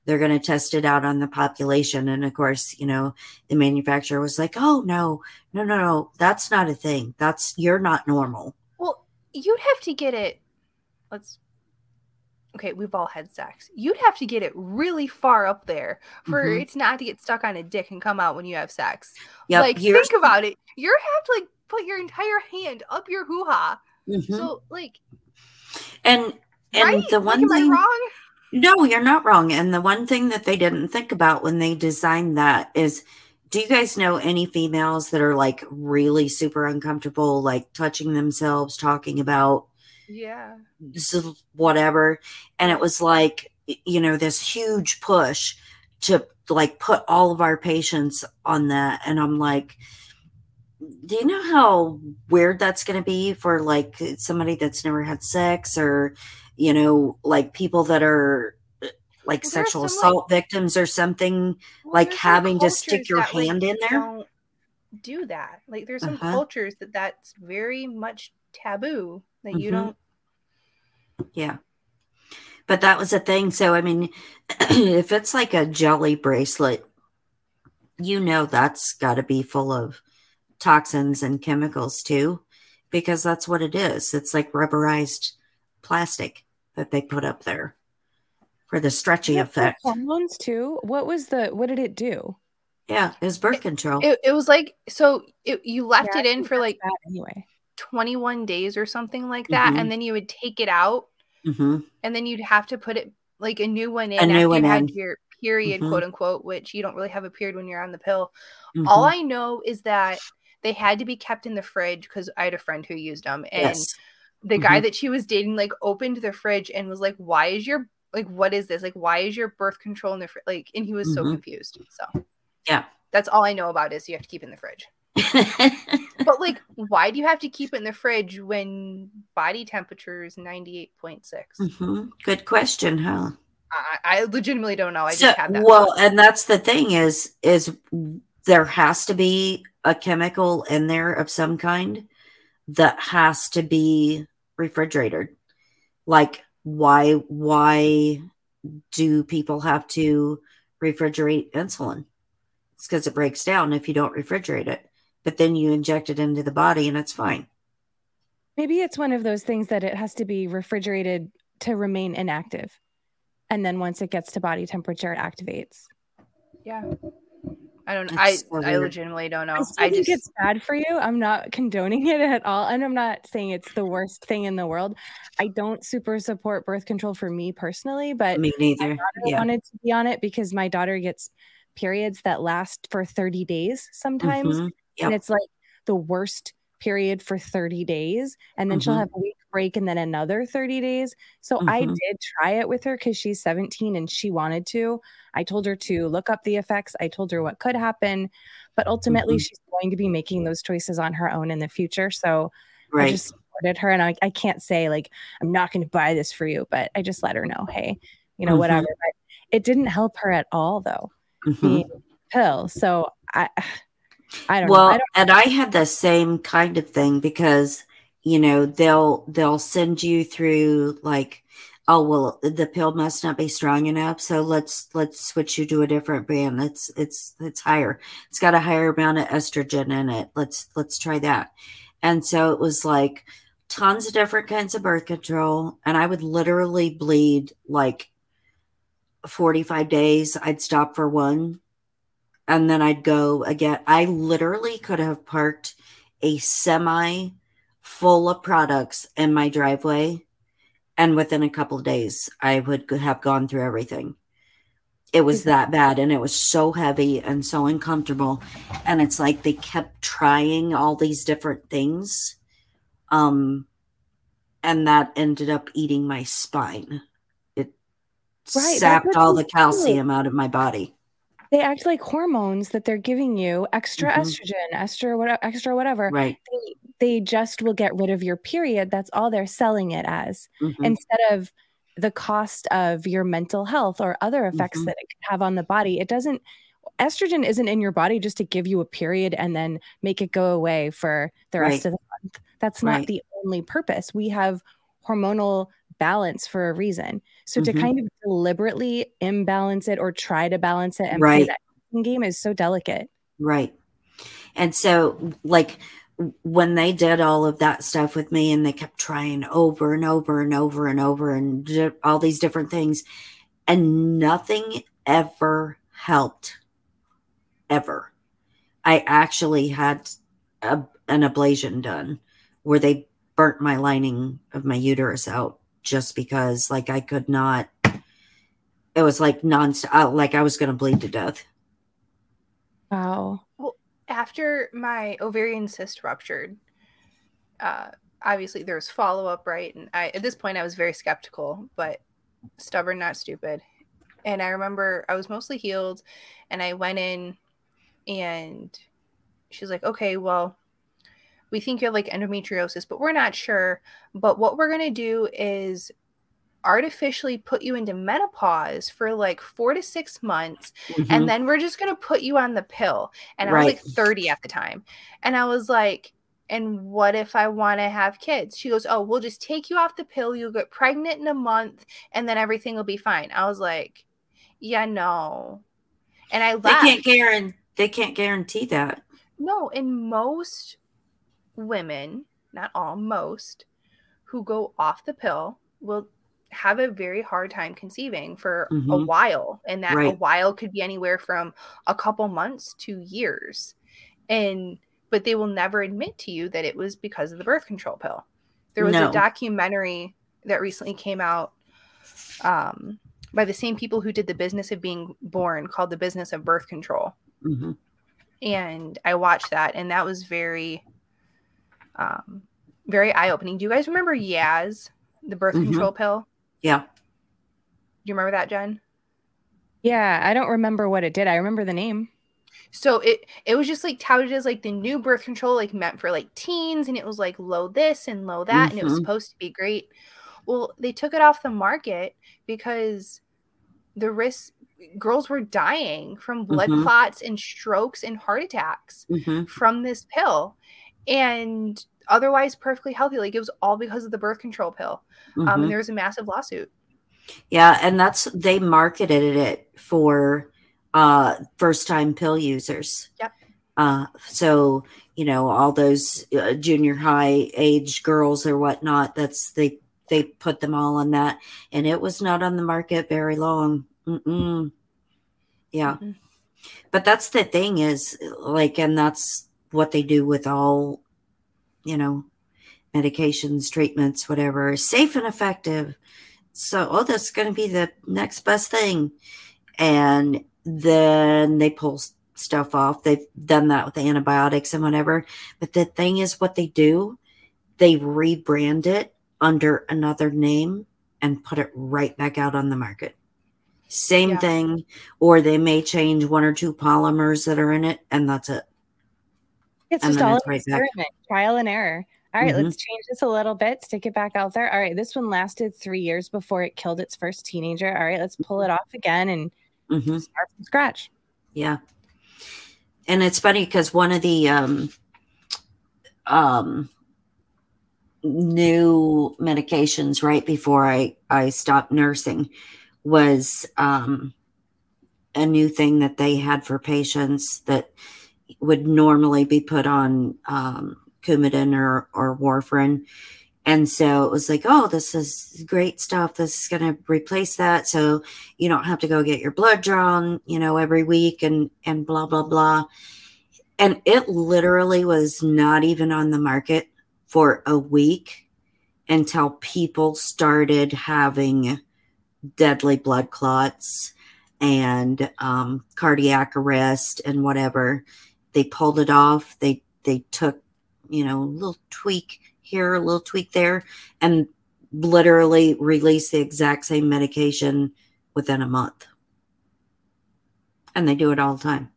they're going to test it out on the population. And of course you know the manufacturer was like oh no no no no that's not a thing. That's you're not normal. Well you'd have to get it let's okay we've all had sex. You'd have to get it really far up there for mm-hmm. it not to get stuck on a dick and come out when you have sex. Yep, like think about it. You're have to like put your entire hand up your hoo-ha. Mm-hmm. so like and and right? the one like, thing wrong no, you're not wrong. And the one thing that they didn't think about when they designed that is do you guys know any females that are like really super uncomfortable, like touching themselves, talking about, yeah, this is whatever? And it was like, you know, this huge push to like put all of our patients on that. And I'm like, do you know how weird that's going to be for like somebody that's never had sex or you know, like people that are uh, like well, sexual assault like, victims or something, well, like having to stick your hand like, in there. do that. Like there's some uh-huh. cultures that that's very much taboo that mm-hmm. you don't. Yeah. But that was a thing. So, I mean, (clears throat) if it's like a jelly bracelet, you know that's got to be full of toxins and chemicals too, because that's what it is. It's like rubberized plastic that they put up there for the stretchy effect. Hormones too. What was the? What did it do? Yeah, it was birth control. It, it was like so. It, you left yeah, it in for like anyway, twenty one days or something like that, mm-hmm. and then you would take it out, mm-hmm. and then you'd have to put it like a new one in a new one you had your period, mm-hmm. quote unquote, which you don't really have a period when you're on the pill. All mm-hmm. I know is that they had to be kept in the fridge because I had a friend who used them, and yes the guy mm-hmm. that she was dating like opened the fridge and was like, "Why is your like what is this? Like why is your birth control in the fridge?" Like, and he was mm-hmm. so confused. So yeah, that's all I know about is you have to keep in the fridge. (laughs) but like, why do you have to keep it in the fridge when body temperature is ninety eight point six? Mm-hmm. Good question, huh? I, I, legitimately don't know. I so, just have that. Well, and that's the thing is is there has to be a chemical in there of some kind that has to be refrigerated. Like why why do people have to refrigerate insulin? It's because it breaks down if you don't refrigerate it. But then you inject it into the body and it's fine. Maybe it's one of those things that it has to be refrigerated to remain inactive. And then once it gets to body temperature, it activates. Yeah. I don't. I so I legitimately don't know. I, I think just, it's bad for you. I'm not condoning it at all, and I'm not saying it's the worst thing in the world. I don't super support birth control for me personally, but me neither. Yeah. wanted to be on it because my daughter gets periods that last for 30 days sometimes, mm-hmm. yep. and it's like the worst period for 30 days and then mm-hmm. she'll have a week break and then another 30 days. So mm-hmm. I did try it with her cuz she's 17 and she wanted to. I told her to look up the effects. I told her what could happen, but ultimately mm-hmm. she's going to be making those choices on her own in the future. So right. I just supported her and I, I can't say like I'm not going to buy this for you, but I just let her know, hey, you know, mm-hmm. whatever. But it didn't help her at all though. The mm-hmm. pill. So I (sighs) I don't well, know. I don't- and I had the same kind of thing because you know they'll they'll send you through like oh well the pill must not be strong enough so let's let's switch you to a different brand. It's it's it's higher. It's got a higher amount of estrogen in it. Let's let's try that. And so it was like tons of different kinds of birth control and i would literally bleed like 45 days. I'd stop for one and then I'd go again. I literally could have parked a semi full of products in my driveway, and within a couple of days, I would have gone through everything. It was mm-hmm. that bad, and it was so heavy and so uncomfortable. And it's like they kept trying all these different things. Um, and that ended up eating my spine. It right, sapped all the calcium out of my body. they act like hormones that they're giving you extra Mhm. estrogen, extra whatever, extra whatever. Right. They, they just will get rid of your period. That's all they're selling it as, Mhm. instead of the cost of your mental health or other effects Mhm. that it could have on the body. It doesn't. Estrogen isn't in your body just to give you a period and then make it go away for the rest Right. of the month. That's not Right. the only purpose. We have hormonal balance for a reason. So to Mhm. kind of deliberately imbalance it or try to balance it and play Right. that game is so delicate. Right. And so, like, when they did all of that stuff with me and they kept trying over and over and over and over and di- all these different things, and nothing ever helped. Ever. I actually had a, an ablation done where they burnt my lining of my uterus out just because, like, I could not. It was like nonstop, uh, like I was going to bleed to death. Wow. After my ovarian cyst ruptured, uh, obviously there was follow up, right? And I, at this point, I was very skeptical, but stubborn, not stupid. And I remember I was mostly healed, and I went in, and she's like, "Okay, well, we think you have like endometriosis, but we're not sure. But what we're gonna do is." Artificially put you into menopause for like four to six months Mhm. and then we're just gonna put you on the pill. And I was like 30 at the time. And I was like, and what if I want to have kids? She goes, Oh, we'll just take you off the pill. You'll get pregnant in a month and then everything will be fine. I was like, Yeah, no. And I They can't guarantee. They can't guarantee that. No, and most women, not all, most who go off the pill will have a very hard time conceiving for a Mhm. while. And that a while could be anywhere from a couple months to years. And but they will never admit to you that it was because of the birth control pill. There was No. a documentary that recently came out um, by the same people who did the business of being born called the business of birth control hmm and I watched that, and that was very, um, very eye opening. Do you guys remember Yaz, the birth Mhm. control pill? Yeah. Do you remember that, Jen? Yeah, I don't remember what it did. I remember the name. So it it was just like touted as like the new birth control, like meant for like teens, and it was like low this and low that, and it was Mhm. supposed to be great. Well, they took it off the market because the risk girls were dying from blood Mhm. clots and strokes and heart attacks. hmm from this pill and otherwise perfectly healthy like it was all because of the birth control pill um, hmm and there was a massive lawsuit Yeah, and that's they marketed it for uh first time pill users. Yep. Uh so, you know, all those uh, junior high age girls or whatnot, that's they they put them all on that and it was not on the market very long. Mm-mm. Yeah. Mhm. But that's the thing is like and that's what they do with all you know medications, treatments, whatever, safe and effective. So, oh, that's going to be the next best thing. And then they pull stuff off. They've done that with the antibiotics and whatever. But the thing is, what they do, they rebrand it under another name and put it right back out on the market. Same Yeah. thing. Or they may change one or two polymers that are in it, and that's it. It's just all experiment, trial and error. All right, Mhm. let's change this a little bit, stick it back out there. All right, this one lasted three years before it killed its first teenager. All right, let's pull it off again and hmm start from scratch. Yeah. And it's funny because one of the um um new medications right before I I stopped nursing was um a new thing that they had for patients that would normally be put on um Coumadin or or warfarin. And so it was like oh this is great stuff. This is going to replace that. So you don't have to go get your blood drawn you know every week and and blah blah blah. And it literally was not even on the market for a week until people started having deadly blood clots and um, cardiac arrest and whatever they pulled it off they they took you know a little tweak here a little tweak there and literally released the exact same medication within a month And they do it all the time.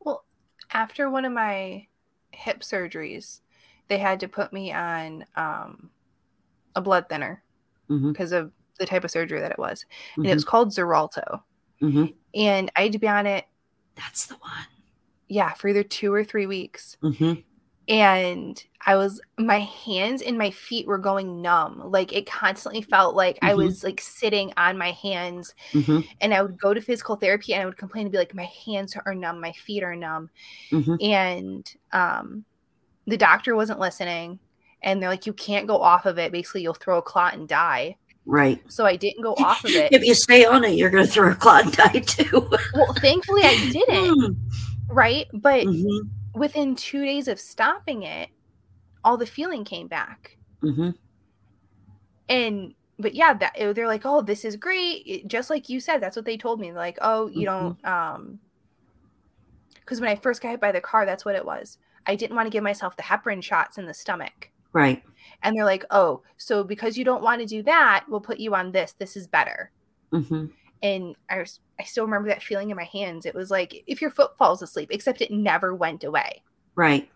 Well, after one of my hip surgeries, they had to put me on um, a blood thinner because of the type of surgery that it was. And Mhm. it was called Xarelto. Mhm. And I had to be on it, That's the one. Yeah, for either two or three weeks. hmm And I was, my hands and my feet were going numb. Like it constantly felt like I Mhm. was like sitting on my hands hmm and I would go to physical therapy and I would complain and be like, my hands are numb, my feet are numb. hmm And um, the doctor wasn't listening. And they're like, you can't go off of it. Basically, you'll throw a clot and die. Right. So I didn't go (laughs) off of it. If you stay on it, you're going to throw a clot and die too. well, thankfully, I (laughs) didn't. Right. But hmm within two days of stopping it, all the feeling came back. hmm And, but yeah, that they're like, oh, this is great. It- just like you said, that's what they told me. They're like, oh, you don't, um, because when I first got hit by the car, that's what it was. I didn't want to give myself the heparin shots in the stomach. Right. And they're like, oh, so because you don't want to do that, we'll put you on this. This is better. hmm And I, was, I still remember that feeling in my hands. It was like if your foot falls asleep, except it never went away. Right.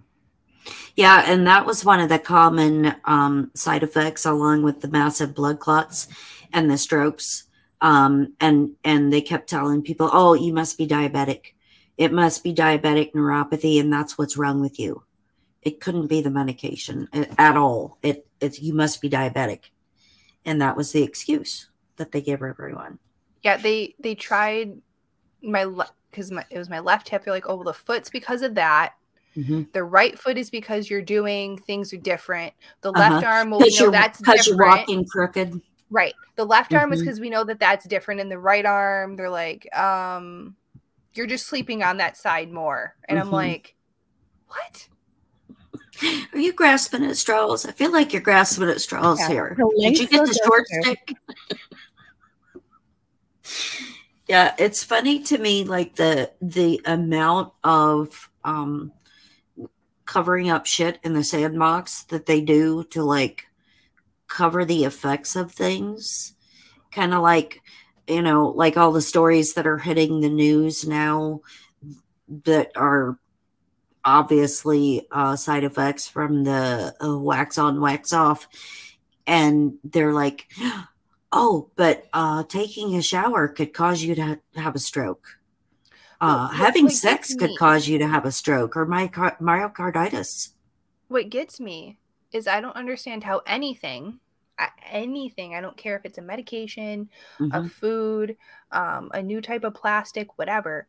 Yeah, and that was one of the common um, side effects, along with the massive blood clots and the strokes. Um, and and they kept telling people, "Oh, you must be diabetic. It must be diabetic neuropathy, and that's what's wrong with you." It couldn't be the medication at all. It it's you must be diabetic, and that was the excuse that they gave everyone. Yeah, they they tried my because my it was my left hip. They're like, oh, well, the foot's because of that. Mm-hmm. The right foot is because you're doing things are different. The left Uh-huh. arm, well, we know you're, that's 'cause you're different. walking crooked. Right. The left arm is because we know that that's different. And the right arm, they're like, um, you're just sleeping on that side more. And I'm Mhm. like, what? Are you grasping at straws? I feel like you're grasping at straws Yeah. here. Did you get the the short stick? (laughs) yeah, it's funny to me like the the amount of um covering up shit in the sandbox that they do to like cover the effects of things. Kind of like, you know, like all the stories that are hitting the news now that are obviously uh, side effects from the uh, wax on, wax off. And they're like, oh, but uh, taking a shower could cause you to ha- have a stroke. Uh, Well, having sex could me- cause you to have a stroke or myocar- myocarditis. What gets me is I don't understand how anything, anything, I don't care if it's a medication, Mhm. a food, um, a new type of plastic, whatever,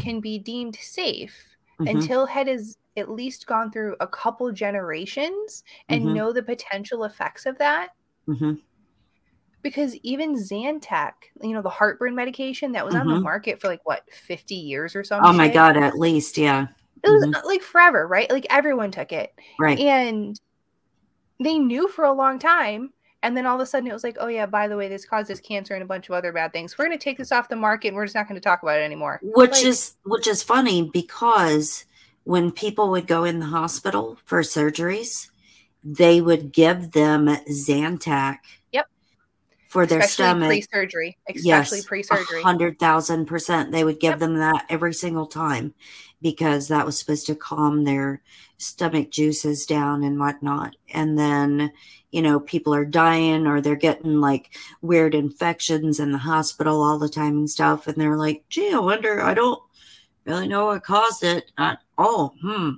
can be deemed safe Mhm. until it at least gone through a couple generations and Mhm. know the potential effects of that. Because even Zantac, you know, the heartburn medication that was on the Mhm. market for like what, 50 years or something? Oh my God, at least, yeah. It was Mhm. uh, like forever, right? Like everyone took it. Right. And they knew for a long time. And then all of a sudden it was like, oh, yeah, by the way, this causes cancer and a bunch of other bad things. We're going to take this off the market and we're just not going to talk about it anymore. which Like- is which is funny because when people would go in the hospital for surgeries they would give them Zantac Yep. For their especially stomach. pre-surgery, especially yes pre-surgery. hundred thousand percent. They would give Yep. them that every single time because that was supposed to calm their stomach juices down and whatnot. And then you know people are dying or they're getting like weird infections in the hospital all the time and stuff. And they're like gee i wonder i don't really know what caused it uh, oh hmm.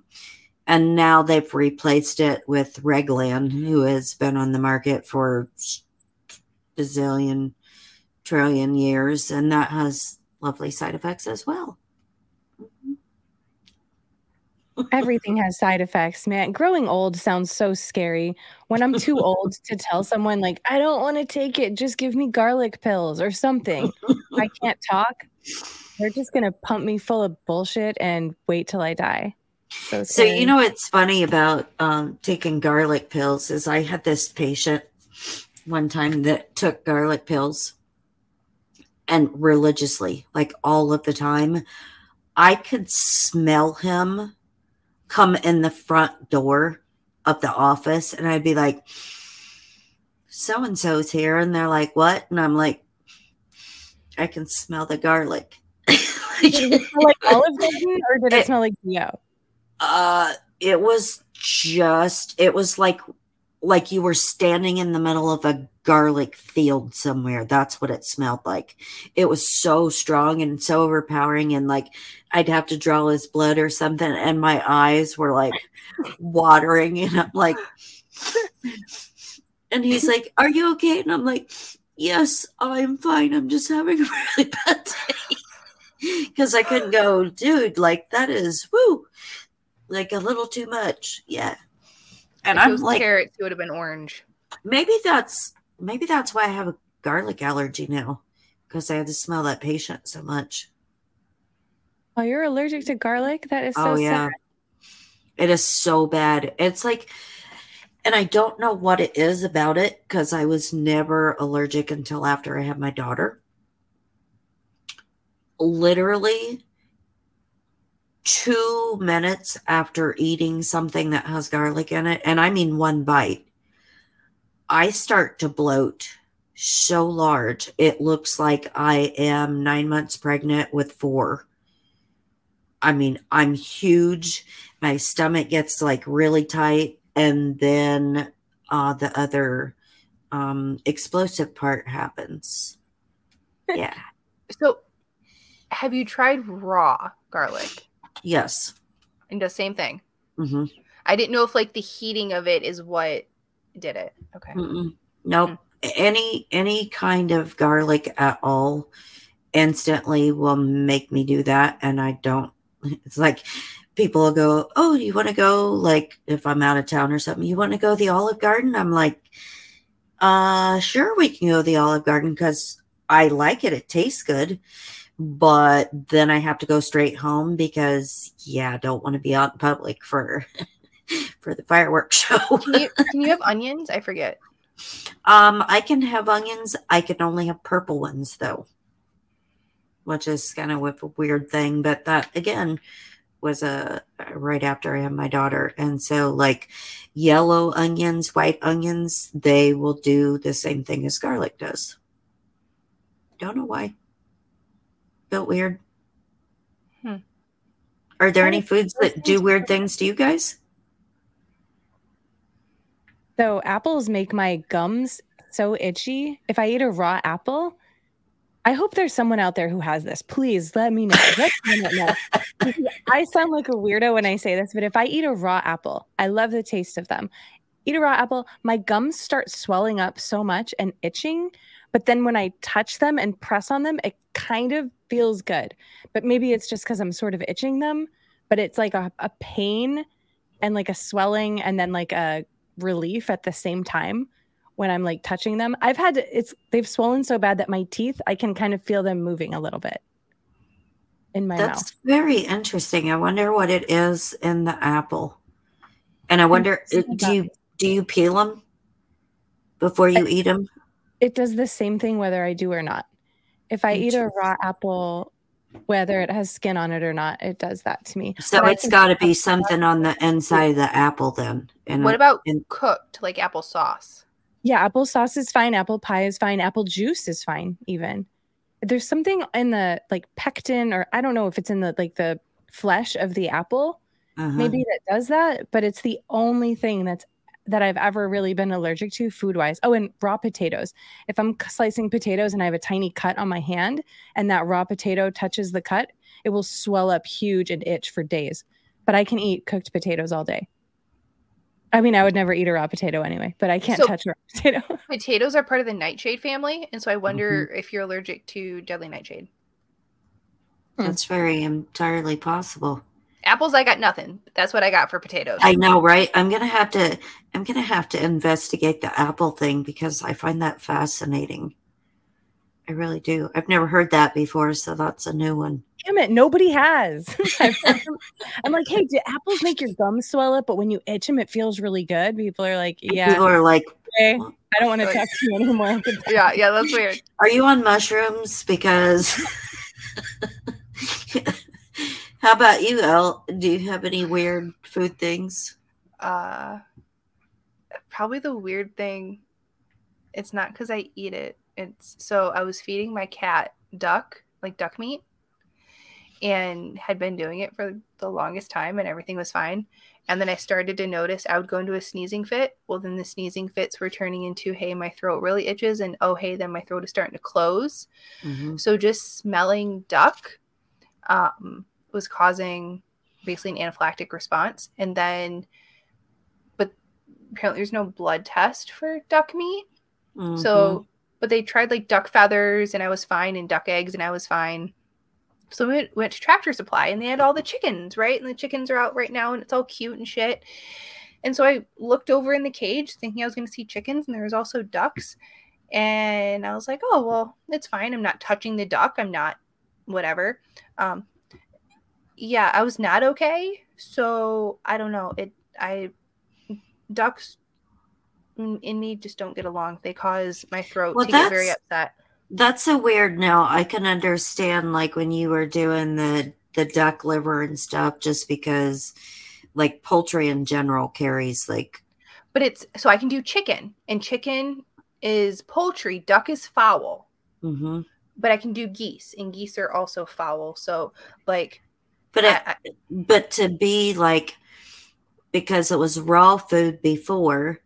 And now they've replaced it with reglan who has been on the market for bazillion trillion years and that has lovely side effects as well Everything has side effects, man. Growing old sounds so scary. When I'm too (laughs) old to tell someone, like, I don't want to take it, just give me garlic pills or something. I can't talk. They're just going to pump me full of bullshit and wait till I die. So, So you know what's funny about um, taking garlic pills is I had this patient one time that took garlic pills and religiously, like all of the time. I could smell him come in the front door of the office, and I'd be like, "So and so's here," and they're like, "What?" And I'm like, "I can smell the garlic." (laughs) Did it smell like Olive Garden or did it, It- smell like Dio? Uh, it was just, it was like, like you were standing in the middle of a garlic field somewhere. That's what it smelled like. It was so strong and so overpowering. And like, I'd have to draw his blood or something. And my eyes were like watering. And I'm like, and he's like, Are you okay? And I'm like, Yes, I'm fine. I'm just having a really (laughs) bad day. Because I couldn't go, dude, like that is woo, like a little too much. Yeah. And if I'm was like, carrots, it would have been orange. maybe that's maybe that's why I have a garlic allergy now. Because I had to smell that patient so much. Oh, you're allergic to garlic? That is so oh yeah. sad. It is so bad. It's like and I don't know what it is about it because I was never allergic until after I had my daughter. Literally two minutes after eating something that has garlic in it, and I mean one bite, I start to bloat so large. It looks like I am nine months pregnant with four. I mean, I'm huge. My stomach gets like really tight, and then uh, the other um, explosive part happens. (laughs) Yeah. So, have you tried raw garlic? Yes. And the same thing. hmm I didn't know if like the heating of it is what did it. Okay. Mm-mm. Nope. Any any kind of garlic at all instantly will make me do that, and I don't. It's like people will go, "Oh, you want to go?" Like if I'm out of town or something, you want to go to the Olive Garden? I'm like, "Uh, sure, we can go to the Olive Garden because I like it. It tastes good." But then I have to go straight home because, yeah, I don't want to be out in public for (laughs) for the fireworks (laughs) show. Can you can you have onions? I forget. Um, I can have onions. I can only have purple ones though, which is kind of a weird thing. But that again was a right after I had my daughter, and so like yellow onions, white onions, they will do the same thing as garlic does. Don't know why. Felt weird. Hmm. Are there any foods that do weird things to you guys? So apples make my gums so itchy. If I eat a raw apple, I hope there's someone out there who has this. Please let me know. Let (laughs) me know. I sound like a weirdo when I say this, but if I eat a raw apple, I love the taste of them. Eat a raw apple, my gums start swelling up so much and itching. But then when I touch them and press on them, it kind of feels good. But maybe it's just because I'm sort of itching them. But it's like a, a pain and like a swelling and then like a relief at the same time when I'm like touching them. I've had it's they've swollen so bad that my teeth I can kind of feel them moving a little bit in my That's mouth. very interesting. I wonder what it is in the apple. And I wonder, do you do you peel them before you I- eat them? It does the same thing whether I do or not. If I eat a raw apple, whether it has skin on it or not, it does that to me. So But I it's can got to be something on the inside of the apple then. And What about and- cooked like applesauce? Yeah, applesauce is fine. Apple pie is fine. Apple juice is fine. Even there's something in the like pectin, or I don't know if it's in the like the flesh of the apple. uh-huh. maybe that does that, but it's the only thing that's that I've ever really been allergic to food wise. Oh, and raw potatoes. If I'm slicing potatoes and I have a tiny cut on my hand and that raw potato touches the cut, it will swell up huge and itch for days. But I can eat cooked potatoes all day. I mean, I would never eat a raw potato anyway, but I can't So- touch a raw (laughs) potato. Potatoes are part of the nightshade family, and so I wonder Mm-hmm. if you're allergic to deadly nightshade. That's very entirely possible. Apples, I got nothing. That's what I got for potatoes. I know, right? I'm gonna have to. I'm gonna have to investigate the apple thing because I find that fascinating. I really do. I've never heard that before, so that's a new one. Damn it, nobody has. (laughs) I've heard them- I'm like, hey, do apples make your gums swell up? But when you itch them, it feels really good. People are like, yeah, People are like, okay, I don't want to Like- talk to you anymore. (laughs) yeah, yeah, that's weird. Are you on mushrooms? Because (laughs) how about you, El? Do you have any weird food things? Uh, probably the weird thing. It's not because I eat it. It's so I was feeding my cat duck, like duck meat, and had been doing it for the longest time and everything was fine. And then I started to notice I would go into a sneezing fit. Well, then the sneezing fits were turning into, hey, my throat really itches, and oh, hey, then my throat is starting to close. Mm-hmm. So just smelling duck um, was causing basically an anaphylactic response. And then, but apparently there's no blood test for duck meat. Mm-hmm. So, but they tried like duck feathers, and I was fine, and duck eggs, and I was fine. So we went to Tractor Supply and they had all the chickens, right? And the chickens are out right now and it's all cute and shit. And so I looked over in the cage thinking I was going to see chickens and there was also ducks. And I was like, oh, well, it's fine. I'm not touching the duck. I'm not whatever. Um, yeah, I was not okay. So I don't know. It, I, ducks in me just don't get along. They cause my throat well, to get very upset that's so weird now i can understand like when you were doing the the duck liver and stuff just because like poultry in general carries like but it's so i can do chicken and chicken is poultry duck is fowl mm-hmm. but i can do geese and geese are also fowl so like but I, I, but to be like because it was raw food before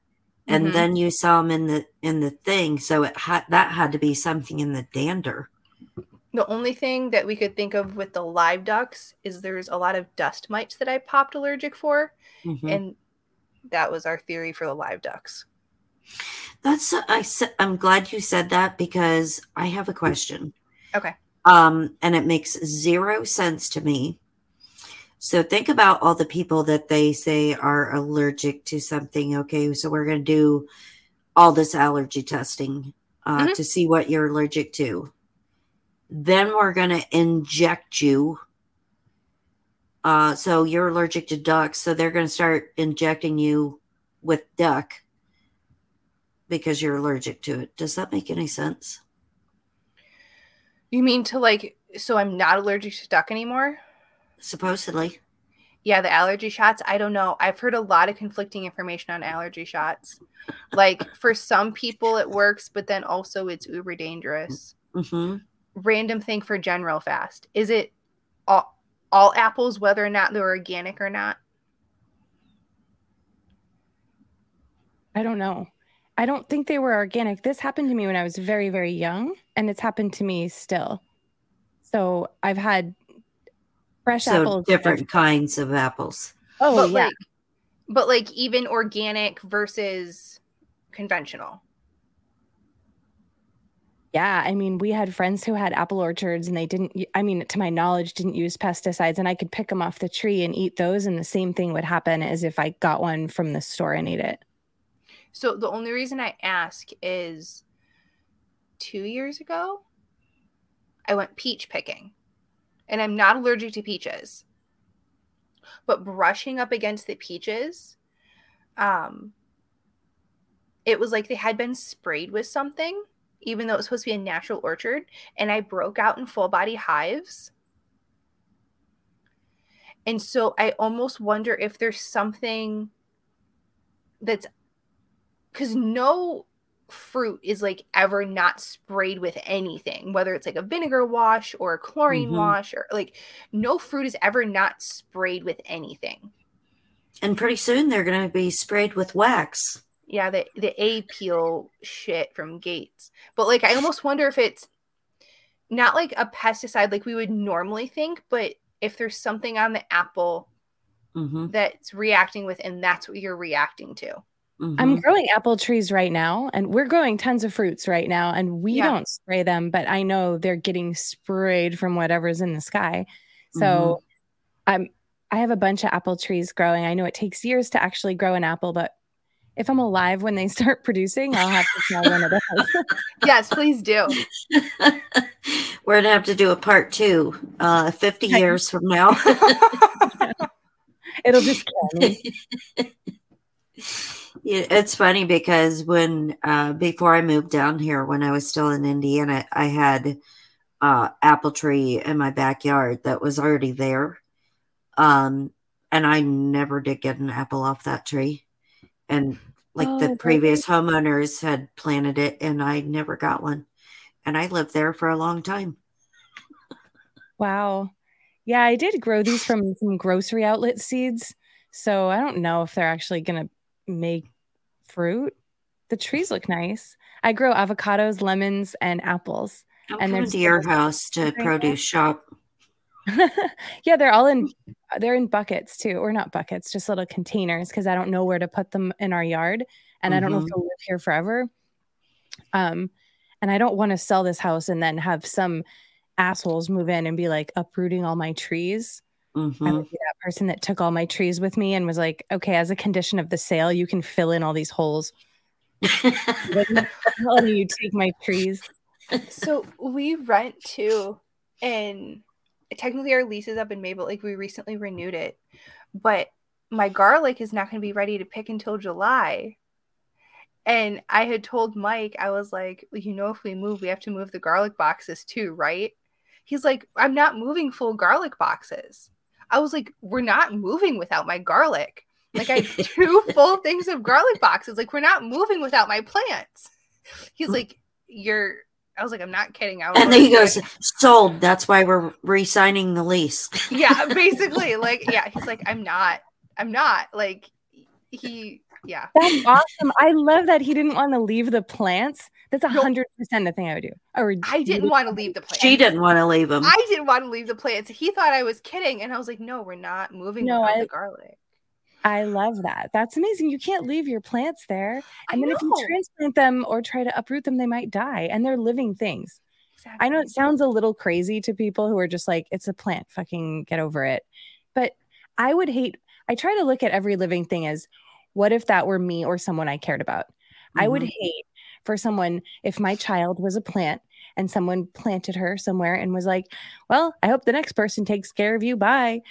and mm-hmm. then you saw them in the in the thing so it had that had to be something in the dander the only thing that we could think of with the live ducks is there's a lot of dust mites that i popped allergic for mm-hmm. and that was our theory for the live ducks that's i said i'm glad you said that because i have a question okay um and it makes zero sense to me so think about all the people that they say are allergic to something. Okay, so we're going to do all this allergy testing uh, mm-hmm. to see what you're allergic to. Then we're going to inject you. Uh, so you're allergic to ducks, so they're going to start injecting you with duck because you're allergic to it. Does that make any sense? You mean to like, so I'm not allergic to duck anymore? Supposedly. Yeah, the allergy shots. I don't know. I've heard a lot of conflicting information on allergy shots. Like for some people it works, but then also it's uber dangerous. Mm-hmm. Random thing for General Fast. Is it all, all apples, whether or not they're organic or not? I don't know. I don't think they were organic. This happened to me when I was very, very young, and it's happened to me still. So I've had fresh so apples. different kinds of apples. Oh but yeah. like, but like even organic versus conventional. Yeah i mean we had friends who had apple orchards and they didn't i mean to my knowledge didn't use pesticides and i could pick them off the tree and eat those and the same thing would happen as if i got one from the store and ate it. So the only reason i ask is two years ago i went peach picking and I'm not allergic to peaches. But brushing up against the peaches, um, it was like they had been sprayed with something, even though it was supposed to be a natural orchard. And I broke out in full body hives. And so I almost wonder if there's something that's because no fruit is like ever not sprayed with anything, whether it's like a vinegar wash or a chlorine mm-hmm. wash or like no fruit is ever not sprayed with anything. And pretty soon they're going to be sprayed with wax. Yeah, the the Apeel shit from Gates. But like I almost wonder if it's not like a pesticide like we would normally think, but if there's something on the apple mm-hmm. that's reacting with and that's what you're reacting to. Mm-hmm. I'm growing apple trees right now, and we're growing tons of fruits right now, and we yeah. don't spray them, but I know they're getting sprayed from whatever's in the sky. So mm-hmm. I'm I have a bunch of apple trees growing. I know it takes years to actually grow an apple, but if I'm alive when they (laughs) start producing, I'll have to smell one of those. (laughs) yes, please do. (laughs) We're gonna have to do a part two, uh, 50 years from now. It'll just kill me. It's funny because when uh, before I moved down here, when I was still in Indiana, I had uh, apple tree in my backyard that was already there, um, and I never did get an apple off that tree. And like oh, the previous homeowners had planted it, and I never got one. And I lived there for a long time. Wow. Yeah, I did grow these from some grocery outlet seeds. So I don't know if they're actually going to make fruit. The trees look nice. I grow avocados, lemons, and apples. I'm And there's to your house to produce shop. (laughs) yeah, they're all in they're in buckets too, or not buckets, just little containers because I don't know where to put them in our yard and I don't know if Mhm. they'll live here forever. Um and I don't want to sell this house and then have some assholes move in and be like uprooting all my trees. I Mhm. would be that person that took all my trees with me and was like, okay, as a condition of the sale, you can fill in all these holes. Like, I'm not letting you take my trees. So we rent too, and technically our lease is up in May, but like we recently renewed it. But my garlic is not going to be ready to pick until July. And I had told Mike, I was like, well, you know, if we move, we have to move the garlic boxes too, right? He's like, I'm not moving full garlic boxes. I was like, we're not moving without my garlic. Like I have (laughs) two full things of garlic boxes. Like we're not moving without my plants. He's hmm. like, you're. I was like, I'm not kidding. I was and then he goes, sold. That's why we're re-signing the lease. yeah, (laughs) basically, like, yeah. He's like, I'm not. I'm not. Like, he, yeah. That's awesome. I love that he didn't want to leave the plants. That's a No. hundred percent the thing I would do. Or I didn't want to leave the plants. She didn't want to leave him. I didn't want to leave the plants. He thought I was kidding, and I was like, no, we're not moving No, without I- the garlic. I love that. That's amazing. You can't leave your plants there. I And then if you transplant them or try to uproot them, they might die. And they're living things. I know it sounds a little crazy to people who are just like, it's a plant, fucking get over it. But I would hate, I try to look at every living thing as what if that were me or someone I cared about? I would Mhm. hate for someone if my child was a plant and someone planted her somewhere and was like, well, I hope the next person takes care of you. Bye.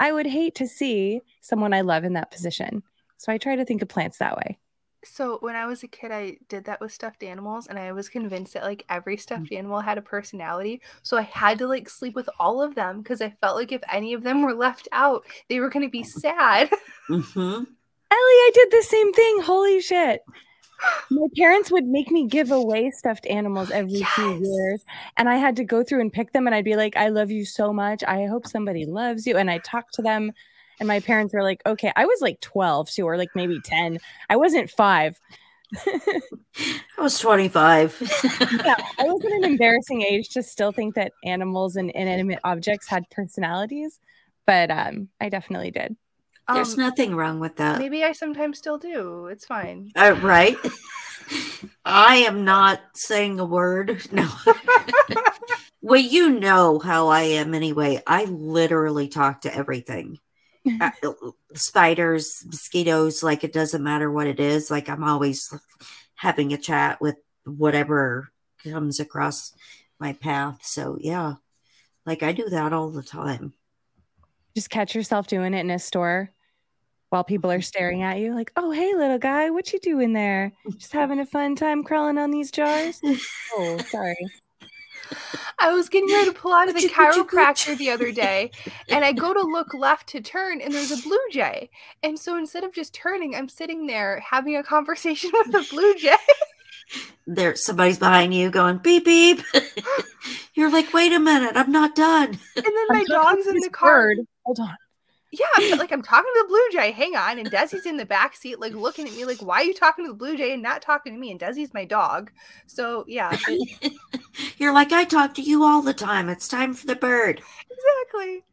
I would hate to see someone I love in that position. So I try to think of plants that way. So when I was a kid, I did that with stuffed animals, and I was convinced that like every Mm. stuffed animal had a personality. So I had to like sleep with all of them because I felt like if any of them were left out, they were going to be (laughs) sad. Mhm. Ellie, I did the same thing. Holy shit. My parents would make me give away stuffed animals every few years. And I had to go through and pick them. And I'd be like, I love you so much. I hope somebody loves you. And I talked to them. And my parents were like, okay, I was like 12 too, or like maybe 10. I wasn't five. (laughs) I was 25. yeah, I was at an (laughs) embarrassing age to still think that animals and inanimate objects had personalities. But um, I definitely did. There's Um, nothing wrong with that. maybe I sometimes still do. It's fine. Uh, right? (laughs) I am not saying a word. (laughs) No. (laughs) well, you know how I am anyway. I literally talk to everything. Uh, spiders, mosquitoes, like it doesn't matter what it is. Like I'm always having a chat with whatever comes across my path. So, yeah. Like I do that all the time. just catch yourself doing it in a store while people are staring at you like oh hey little guy what you doing there just having a fun time crawling on these jars oh sorry I was getting ready to pull out of the Coochie, coochie, chiropractor the other day, and I go to look left to turn, and there's a blue jay. And so instead of just turning, I'm sitting there having a conversation (laughs) with a blue jay. There somebody's behind you going beep beep. (laughs) You're like, wait a minute, I'm not done. And then my dog's in the car. bird. hold on Yeah, but like I'm talking to the blue jay. Hang on, and Desi's in the back seat, like looking at me, like, "Why are you talking to the blue jay and not talking to me?" And Desi's my dog, so yeah, (laughs) it- You're like, I talk to you all the time. It's time for the bird. exactly.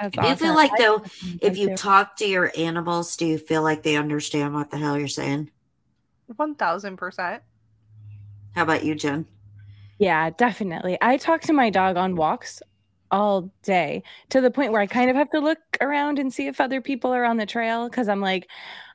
That's Do you feel like though, if you talk to your animals, do you feel like they understand what the hell you're saying? One thousand percent. How about you, Jen? Yeah, definitely. I talk to my dog on walks all day to the point where I kind of have to look around and see if other people are on the trail because I'm like,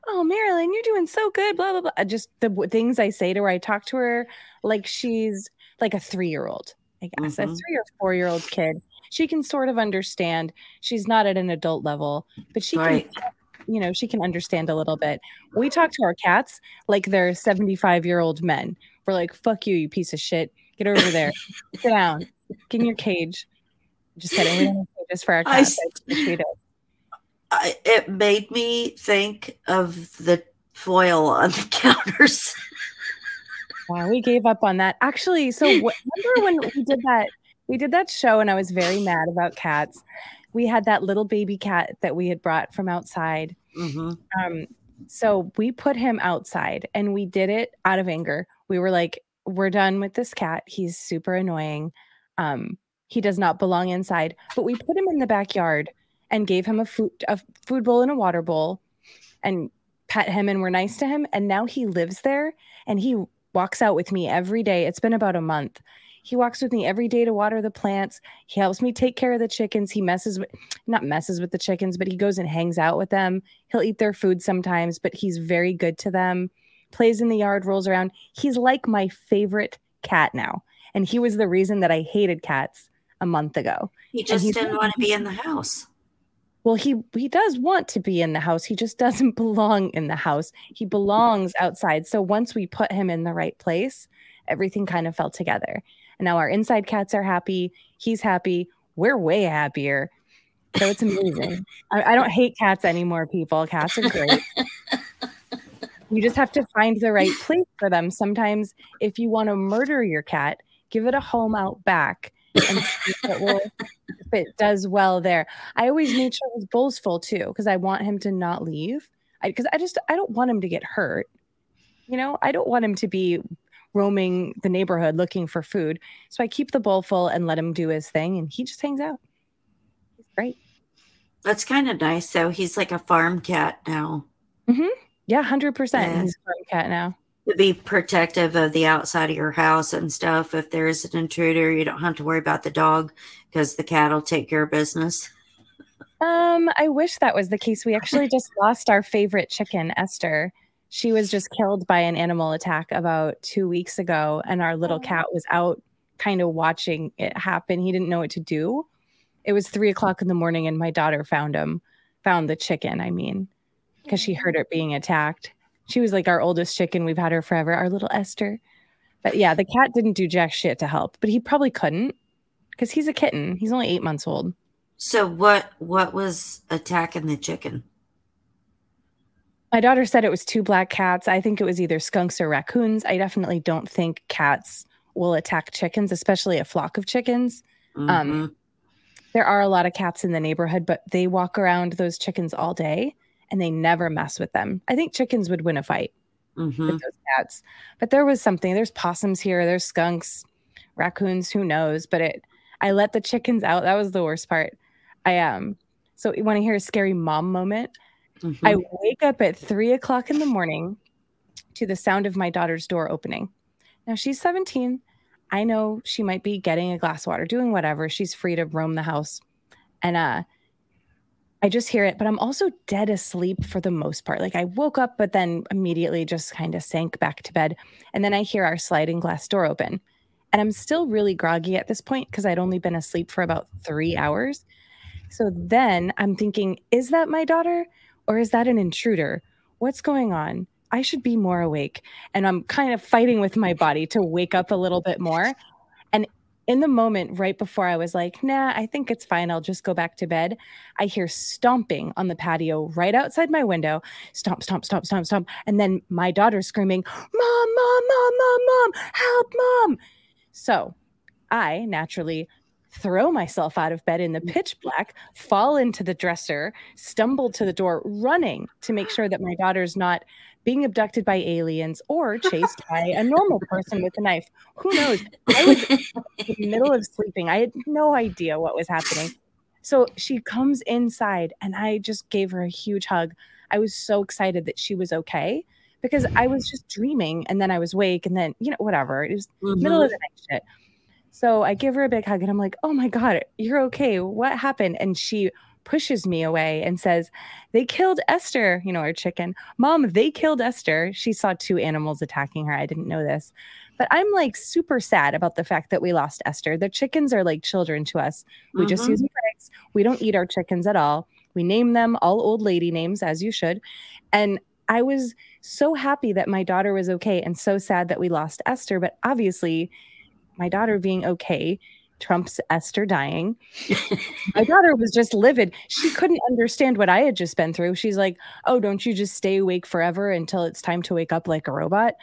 oh, Marilyn, you're doing so good, blah, blah, blah. Just the w- things I say to her, I talk to her like she's like a three year old, I guess, a Mhm. three or four year old kid. She can sort of understand. She's not at an adult level, but she Right. can, you know, she can understand a little bit. We talk to our cats like they're 75 year old men. We're like, fuck you, you piece of shit. Get over there. Sit down. Get in your cage. Just kidding. We don't have for our cats. I wish we did. I, it made me think of the foil on the (laughs) counters. Wow, we gave up on that. Actually, so (laughs) remember when we did that we did that show and I was very mad about cats. We had that little baby cat that we had brought from outside. hmm Um, so we put him outside and we did it out of anger. We were like, we're done with this cat. He's super annoying. Um, he does not belong inside. But we put him in the backyard and gave him a food a food bowl and a water bowl and pet him and we're nice to him. And now he lives there and he walks out with me every day. It's been about a month. He walks with me every day to water the plants. He helps me take care of the chickens. He messes with, not messes with the chickens, but he goes and hangs out with them. He'll eat their food sometimes, but he's very good to them. Plays in the yard, rolls around. He's like my favorite cat now. And he was the reason that I hated cats a month ago. He just didn't want to be in the house. Well, he he does want to be in the house. He just (laughs) doesn't belong in the house. He belongs outside. So once we put him in the right place, everything kind of fell together. And now our inside cats are happy. He's happy. We're way happier. So it's amazing. (laughs) I, I don't hate cats anymore, people. Cats are great. (laughs) you just have to find the right place for them. Sometimes, if you want to murder your cat, give it a home out back and see if it, will, if it does well there. I always made sure his bowl's full too because I want him to not leave. Because I, just I don't want him to get hurt. You know, I don't want him to be roaming the neighborhood looking for food. So I keep the bowl full and let him do his thing, and he just hangs out. He's great. That's kind of nice. So he's like a farm cat now. Mm-hmm. Yeah, hundred percent. Yeah. He's a farm cat now. To be protective of the outside of your house and stuff. If there is an intruder, you don't have to worry about the dog because the cat will take care of business. Um, I wish that was the case. We actually just (laughs) lost our favorite chicken, Esther. She was just killed by an animal attack about two weeks ago, and our little Oh. cat was out kind of watching it happen. He didn't know what to do. It was three o'clock in the morning, and my daughter found him, found the chicken, I mean, because she heard it being attacked. She was like our oldest chicken. We've had her forever, our little Esther. But yeah, the cat didn't do jack shit to help, but he probably couldn't because he's a kitten. He's only eight months old. So what what was attacking the chicken? My daughter said it was two black cats. I think it was either skunks or raccoons. I definitely don't think cats will attack chickens, especially a flock of chickens. Mhm. Um, There are a lot of cats in the neighborhood, but they walk around those chickens all day and they never mess with them. I think chickens would win a fight Mhm. with those cats. But there was something. There's possums here, there's skunks, raccoons, who knows? But it I let the chickens out. That was the worst part. I um so you want to hear a scary mom moment? Mhm. I wake up at three o'clock in the morning to the sound of my daughter's door opening. Now she's 17. I know she might be getting a glass of water, doing whatever. She's free to roam the house. And uh I just hear it, but I'm also dead asleep for the most part. Like I woke up, but then immediately just kind of sank back to bed. And then I hear our sliding glass door open. And I'm still really groggy at this point because I'd only been asleep for about three hours. So then I'm thinking, is that my daughter? or is that an intruder? What's going on? I should be more awake. And I'm kind of fighting with my body to wake up a little bit more. In the moment, right before I was like, nah, I think it's fine. I'll just go back to bed. I hear stomping on the patio right outside my window stomp, stomp, stomp, stomp, stomp. And then my daughter screaming, Mom, Mom, Mom, Mom, Mom, help, Mom. So I naturally throw myself out of bed in the mm. pitch black, fall into the dresser, stumble to the door, running to make sure that my daughter's not being abducted by aliens or chased by a normal person with a knife. Who knows? I was in the middle of sleeping. I had no idea what was happening. So she comes inside and I just gave her a huge hug. I was so excited that she was okay because I was just dreaming and then I was awake and then, you know, whatever. It was middle Mhm. of the night shit. So I give her a big hug and I'm like, oh my God, you're okay. What happened? And she pushes me away and says, they killed Esther, you know, our chicken. Mom, they killed Esther. She saw two animals attacking her. I didn't know this. But I'm like super sad about the fact that we lost Esther. The chickens are like children to us. We just Mhm. use them for eggs. We don't eat our chickens at all. We name them all old lady names, as you should. And I was so happy that my daughter was okay and so sad that we lost Esther. But obviously, my daughter being okay trumps Esther dying. my daughter was just livid. She couldn't understand what I had just been through. She's like, Oh, don't you just stay awake forever until it's time to wake up like a robot?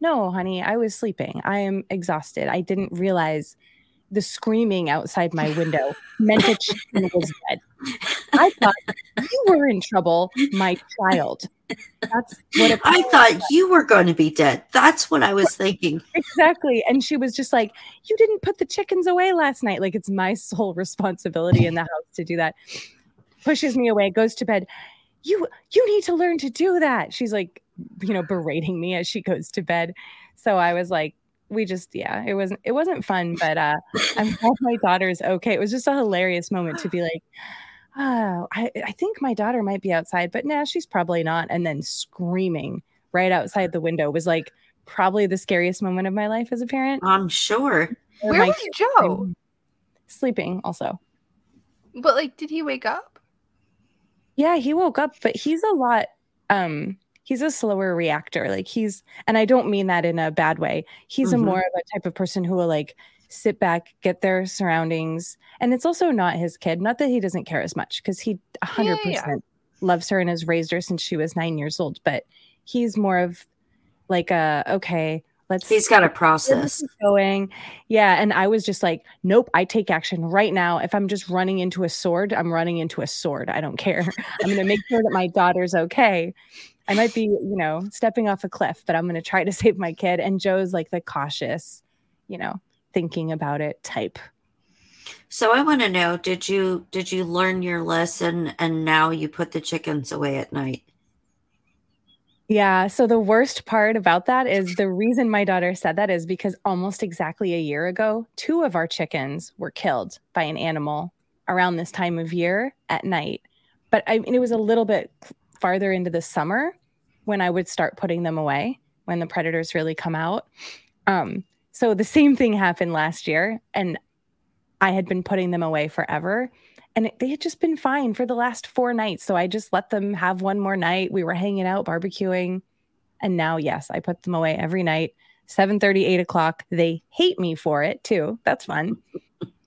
No, honey, I was sleeping. I am exhausted. I didn't realize the screaming outside my window (laughs) meant a chicken was dead. I thought you were in trouble, my child. That's what I thought you were going to be dead. That's what I was thinking. exactly. And she was just like, You didn't put the chickens away last night. Like it's my sole (laughs) responsibility in the house to do that. Pushes me away, goes to bed. You you need to learn to do that. She's like, you know, berating me as she goes to bed. So I was like, we just yeah it wasn't it wasn't fun but uh i'm glad my daughter's okay. It was just a hilarious moment to be like oh I, I think my daughter might be outside but nah she's probably not and then screaming right outside the window was like probably the scariest moment of my life as a parent. I'm sure. Where my was joe? sleeping also. But like did he wake up? Yeah he woke up but he's a lot um he's a slower reactor. Like he's, and I don't mean that in a bad way. He's mm-hmm. a more of a type of person who will like sit back, get their surroundings. And it's also not his kid. Not that he doesn't care as much because he 100% yeah, yeah. loves her and has raised her since she was nine years old. But he's more of like a, okay, let's. He's got a process going. Yeah. And I was just like, nope, I take action right now. If I'm just running into a sword, I'm running into a sword. I don't care. (laughs) I'm going to make sure that my daughter's okay. I might be, you know, stepping off a cliff, but I'm going to try to (laughs) save my kid. And Joe's like the cautious, you know, thinking about it type. So I want to know, did you did you learn your lesson and now you put the chickens away at night? Yeah, so the worst part about that is the reason my daughter said that is because almost exactly a year ago, two of our chickens were killed by an animal around this time of year at night. But I mean, it was a little bit farther into the summer when I would start putting them away when the predators really come out. Um, so the same thing happened last year, and I had been putting them away forever. And it, they had just been fine for the last four nights. So I just let them have one more night. We were hanging out, barbecuing. And now, yes, I put them away every night, 7 30, 8 o'clock. They hate me for it too. That's fun.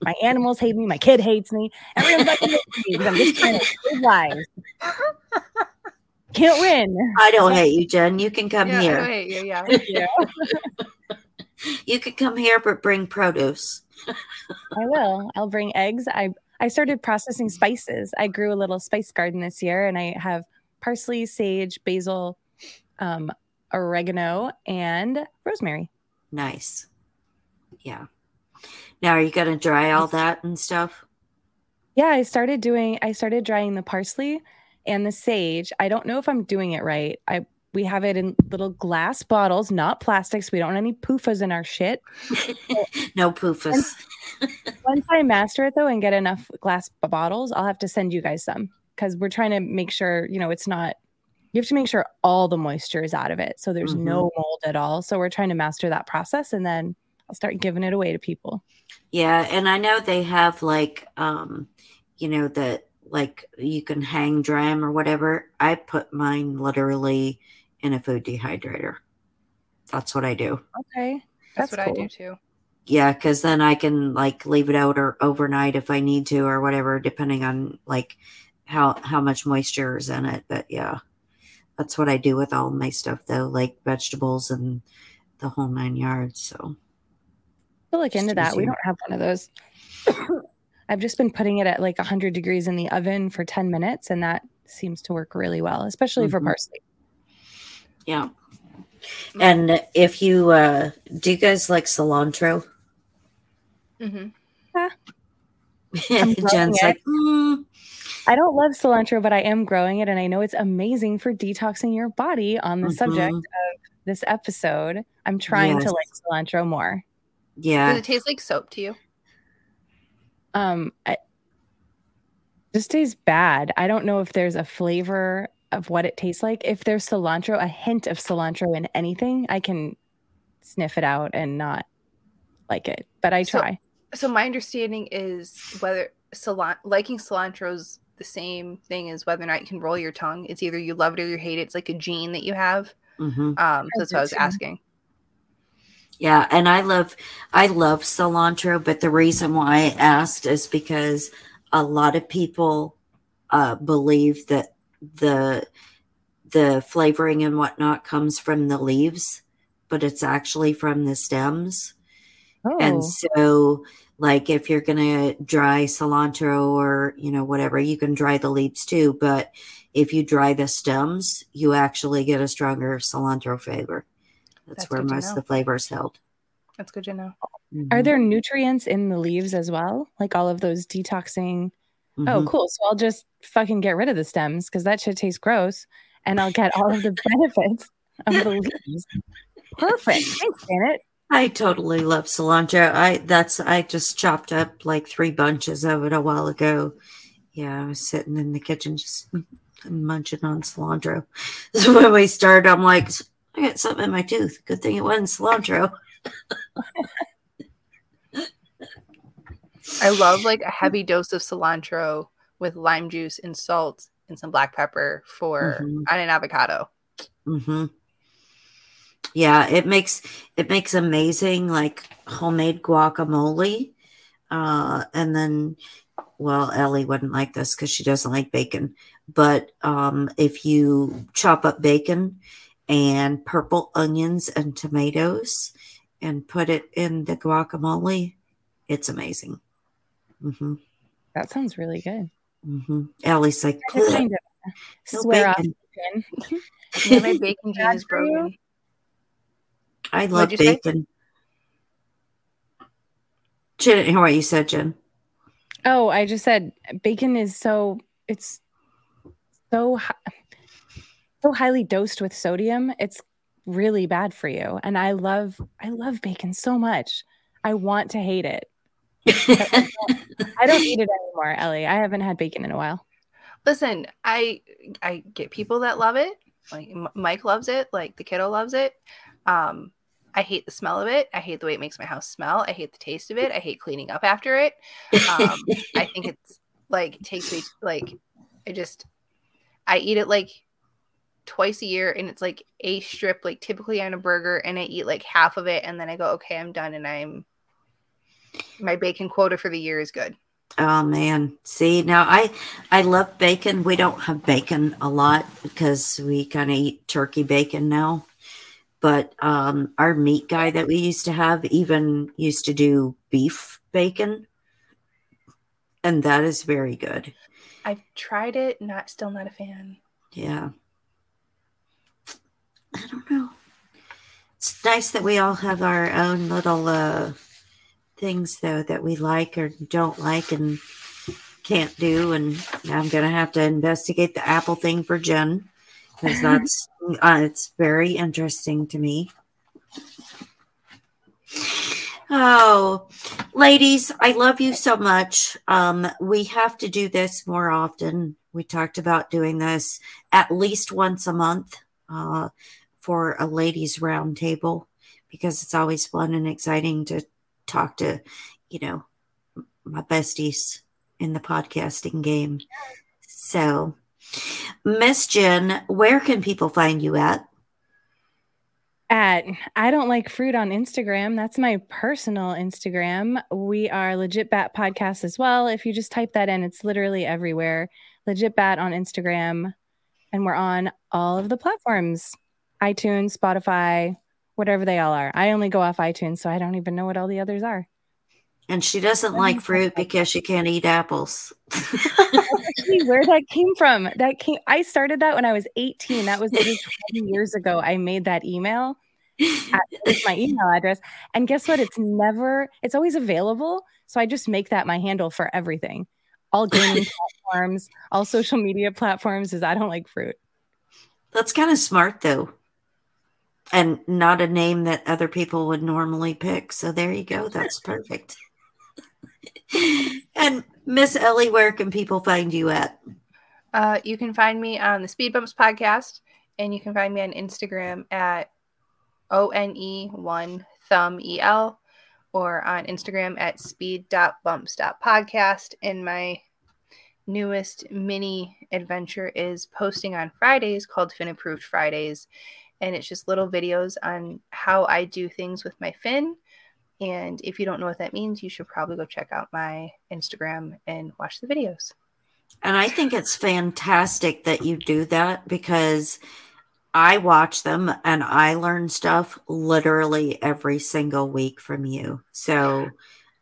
My animals hate me. My kid hates me. Everyone's like, I'm just trying to live lives. Can't win. I don't hate you, Jen. You can come yeah, here. I hate you. Yeah. Yeah. you (laughs) could come here, but bring produce. I will. I'll bring eggs. I I started processing spices. I grew a little spice garden this year, and I have parsley, sage, basil, um, oregano, and rosemary. Nice. Yeah. Now, are you going to dry all that and stuff? Yeah, I started doing. I started drying the parsley and the sage. I don't know if I'm doing it right. I we have it in little glass bottles, not plastics. We don't want any poofas in our shit. (laughs) no poofas. Once I master it though and get enough glass bottles, I'll have to send you guys some because we're trying to make sure, you know, it's not you have to make sure all the moisture is out of it. So there's mm-hmm. no mold at all. So we're trying to master that process and then I'll start giving it away to people. Yeah, and I know they have like um you know that like you can hang dry them or whatever. I put mine literally in a food dehydrator. That's what I do. Okay. That's, That's what cool. I do too. Yeah, because then I can like leave it out or overnight if I need to or whatever, depending on like how how much moisture is in it. But yeah, that's what I do with all my stuff though, like vegetables and the whole nine yards. So I'll look into that. We don't have one of those. I've just been putting it at like 100 degrees in the oven for 10 minutes, and that seems to work really well, especially mm-hmm. for parsley. Yeah. And if you uh do you guys like cilantro? Mm-hmm. Yeah. (laughs) Jen's like, mm. I don't love cilantro, but I am growing it, and I know it's amazing for detoxing your body. On the mm-hmm. subject of this episode, I'm trying yes. to like cilantro more. Yeah. Does it taste like soap to you? Um, I, just tastes bad. I don't know if there's a flavor of what it tastes like. If there's cilantro, a hint of cilantro in anything, I can sniff it out and not like it. But I try. So, so my understanding is whether cilantro, liking cilantro is the same thing as whether or not you can roll your tongue. It's either you love it or you hate it. It's like a gene that you have. Mm-hmm. Um, so that's what I was asking. Yeah, and I love I love cilantro, but the reason why I asked is because a lot of people uh, believe that the the flavoring and whatnot comes from the leaves, but it's actually from the stems. Oh. And so like if you're going to dry cilantro or, you know, whatever, you can dry the leaves too. But if you dry the stems, you actually get a stronger cilantro flavor. That's, That's where most of the flavor is held. That's good to know. Are Mhm. there nutrients in the leaves as well? Like all of those detoxing. Oh, Mhm. cool. So I'll just fucking get rid of the stems because that shit tastes gross and I'll get all of the (laughs) benefits of the leaves. Perfect. (laughs) Thanks, Janet. I totally love cilantro. I that's I just chopped up like three bunches of it a while ago. Yeah, I was sitting in the kitchen just munching on cilantro. (laughs) So when we started, I'm like, I got something in my tooth. Good thing it wasn't cilantro. I love like a heavy dose of cilantro with lime juice and salt and some black pepper for Mhm. on an avocado. hmm Yeah, it makes it makes amazing like homemade guacamole. Uh, and then, well, Ellie wouldn't like this because she doesn't like bacon. But um, if you chop up bacon and purple onions and tomatoes and put it in the guacamole, it's amazing. hmm That sounds really good. hmm Ellie's like, I kind of no swear off. bacon." bacon. (laughs) Yeah, my (laughs) bacon gene is broken. I love you say? bacon. She didn't hear what you said, Jen. Oh, I just said bacon is so it's so hi- so highly dosed with sodium. It's really bad for you. And I love I love bacon so much. I want to hate it. (laughs) I don't eat it anymore, Ellie. I haven't had bacon in a while. Listen, I I get people that love it. Like Mike loves it. Like the kiddo loves it. Um, I hate the smell of it. I hate the way it makes my house smell. I hate the taste of it. I hate cleaning up after it. Um, I think it's like takes me like I just I eat it like twice a year and it's like a strip like typically on a burger and I eat like half of it and then I go okay I'm done and I'm my bacon quota for the year is good. Oh man. See, now I I love bacon. We don't have bacon a lot because we kind of eat turkey bacon now. But um our meat guy that we used to have even used to do beef bacon. And that is very good. I've tried it, not still not a fan. Yeah. I don't know. It's nice that we all have our own little uh things though that we like or don't like and can't do and I'm going to have to investigate the apple thing for Jen because (laughs) that's uh, it's very interesting to me. Oh, ladies, I love you so much. Um, we have to do this more often. We talked about doing this at least once a month uh, for a ladies' roundtable because it's always fun and exciting to talk to, you know, my besties in the podcasting game. So, Miss Jen, where can people find you at? At I don't like fruit on Instagram. That's my personal Instagram. We are Legit Bat Podcast as well. If you just type that in, it's literally everywhere. Legit Bat on Instagram. And we're on all of the platforms iTunes, Spotify, whatever they all are. I only go off iTunes, so I don't even know what all the others are. And she doesn't like fruit because she can't eat apples. Where that came from. That came I started that when I was 18. That was maybe 20 years ago. I made that email at with my email address. And guess what? It's never, it's always available. So I just make that my handle for everything. All gaming (laughs) platforms, all social media platforms is I don't like fruit. That's kind of smart though. And not a name that other people would normally pick. So there you go. That's perfect. (laughs) and Miss Ellie, where can people find you at? Uh, you can find me on the Speed Bumps podcast, and you can find me on Instagram at one one thumb el, or on Instagram at speed.bumps.podcast. And my newest mini adventure is posting on Fridays called Fin Approved Fridays, and it's just little videos on how I do things with my fin. And if you don't know what that means, you should probably go check out my Instagram and watch the videos. And I think it's fantastic that you do that because I watch them and I learn stuff literally every single week from you. So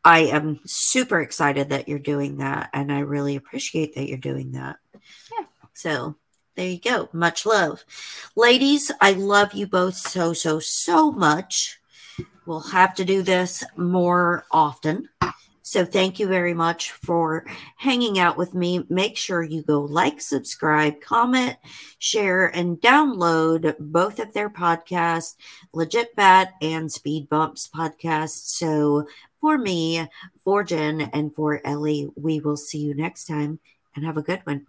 I am super excited that you're doing that, and I really appreciate that you're doing that. Yeah. So there you go. Much love. Ladies, I love you both so, so, so much. We'll have to do this more often. So thank you very much for hanging out with me. Make sure you go like, subscribe, comment, share, and download both of their podcasts, Legit Bat and Speed Bumps podcast. So for me, for Jen, and for Ellie, we will see you next time and have a good one.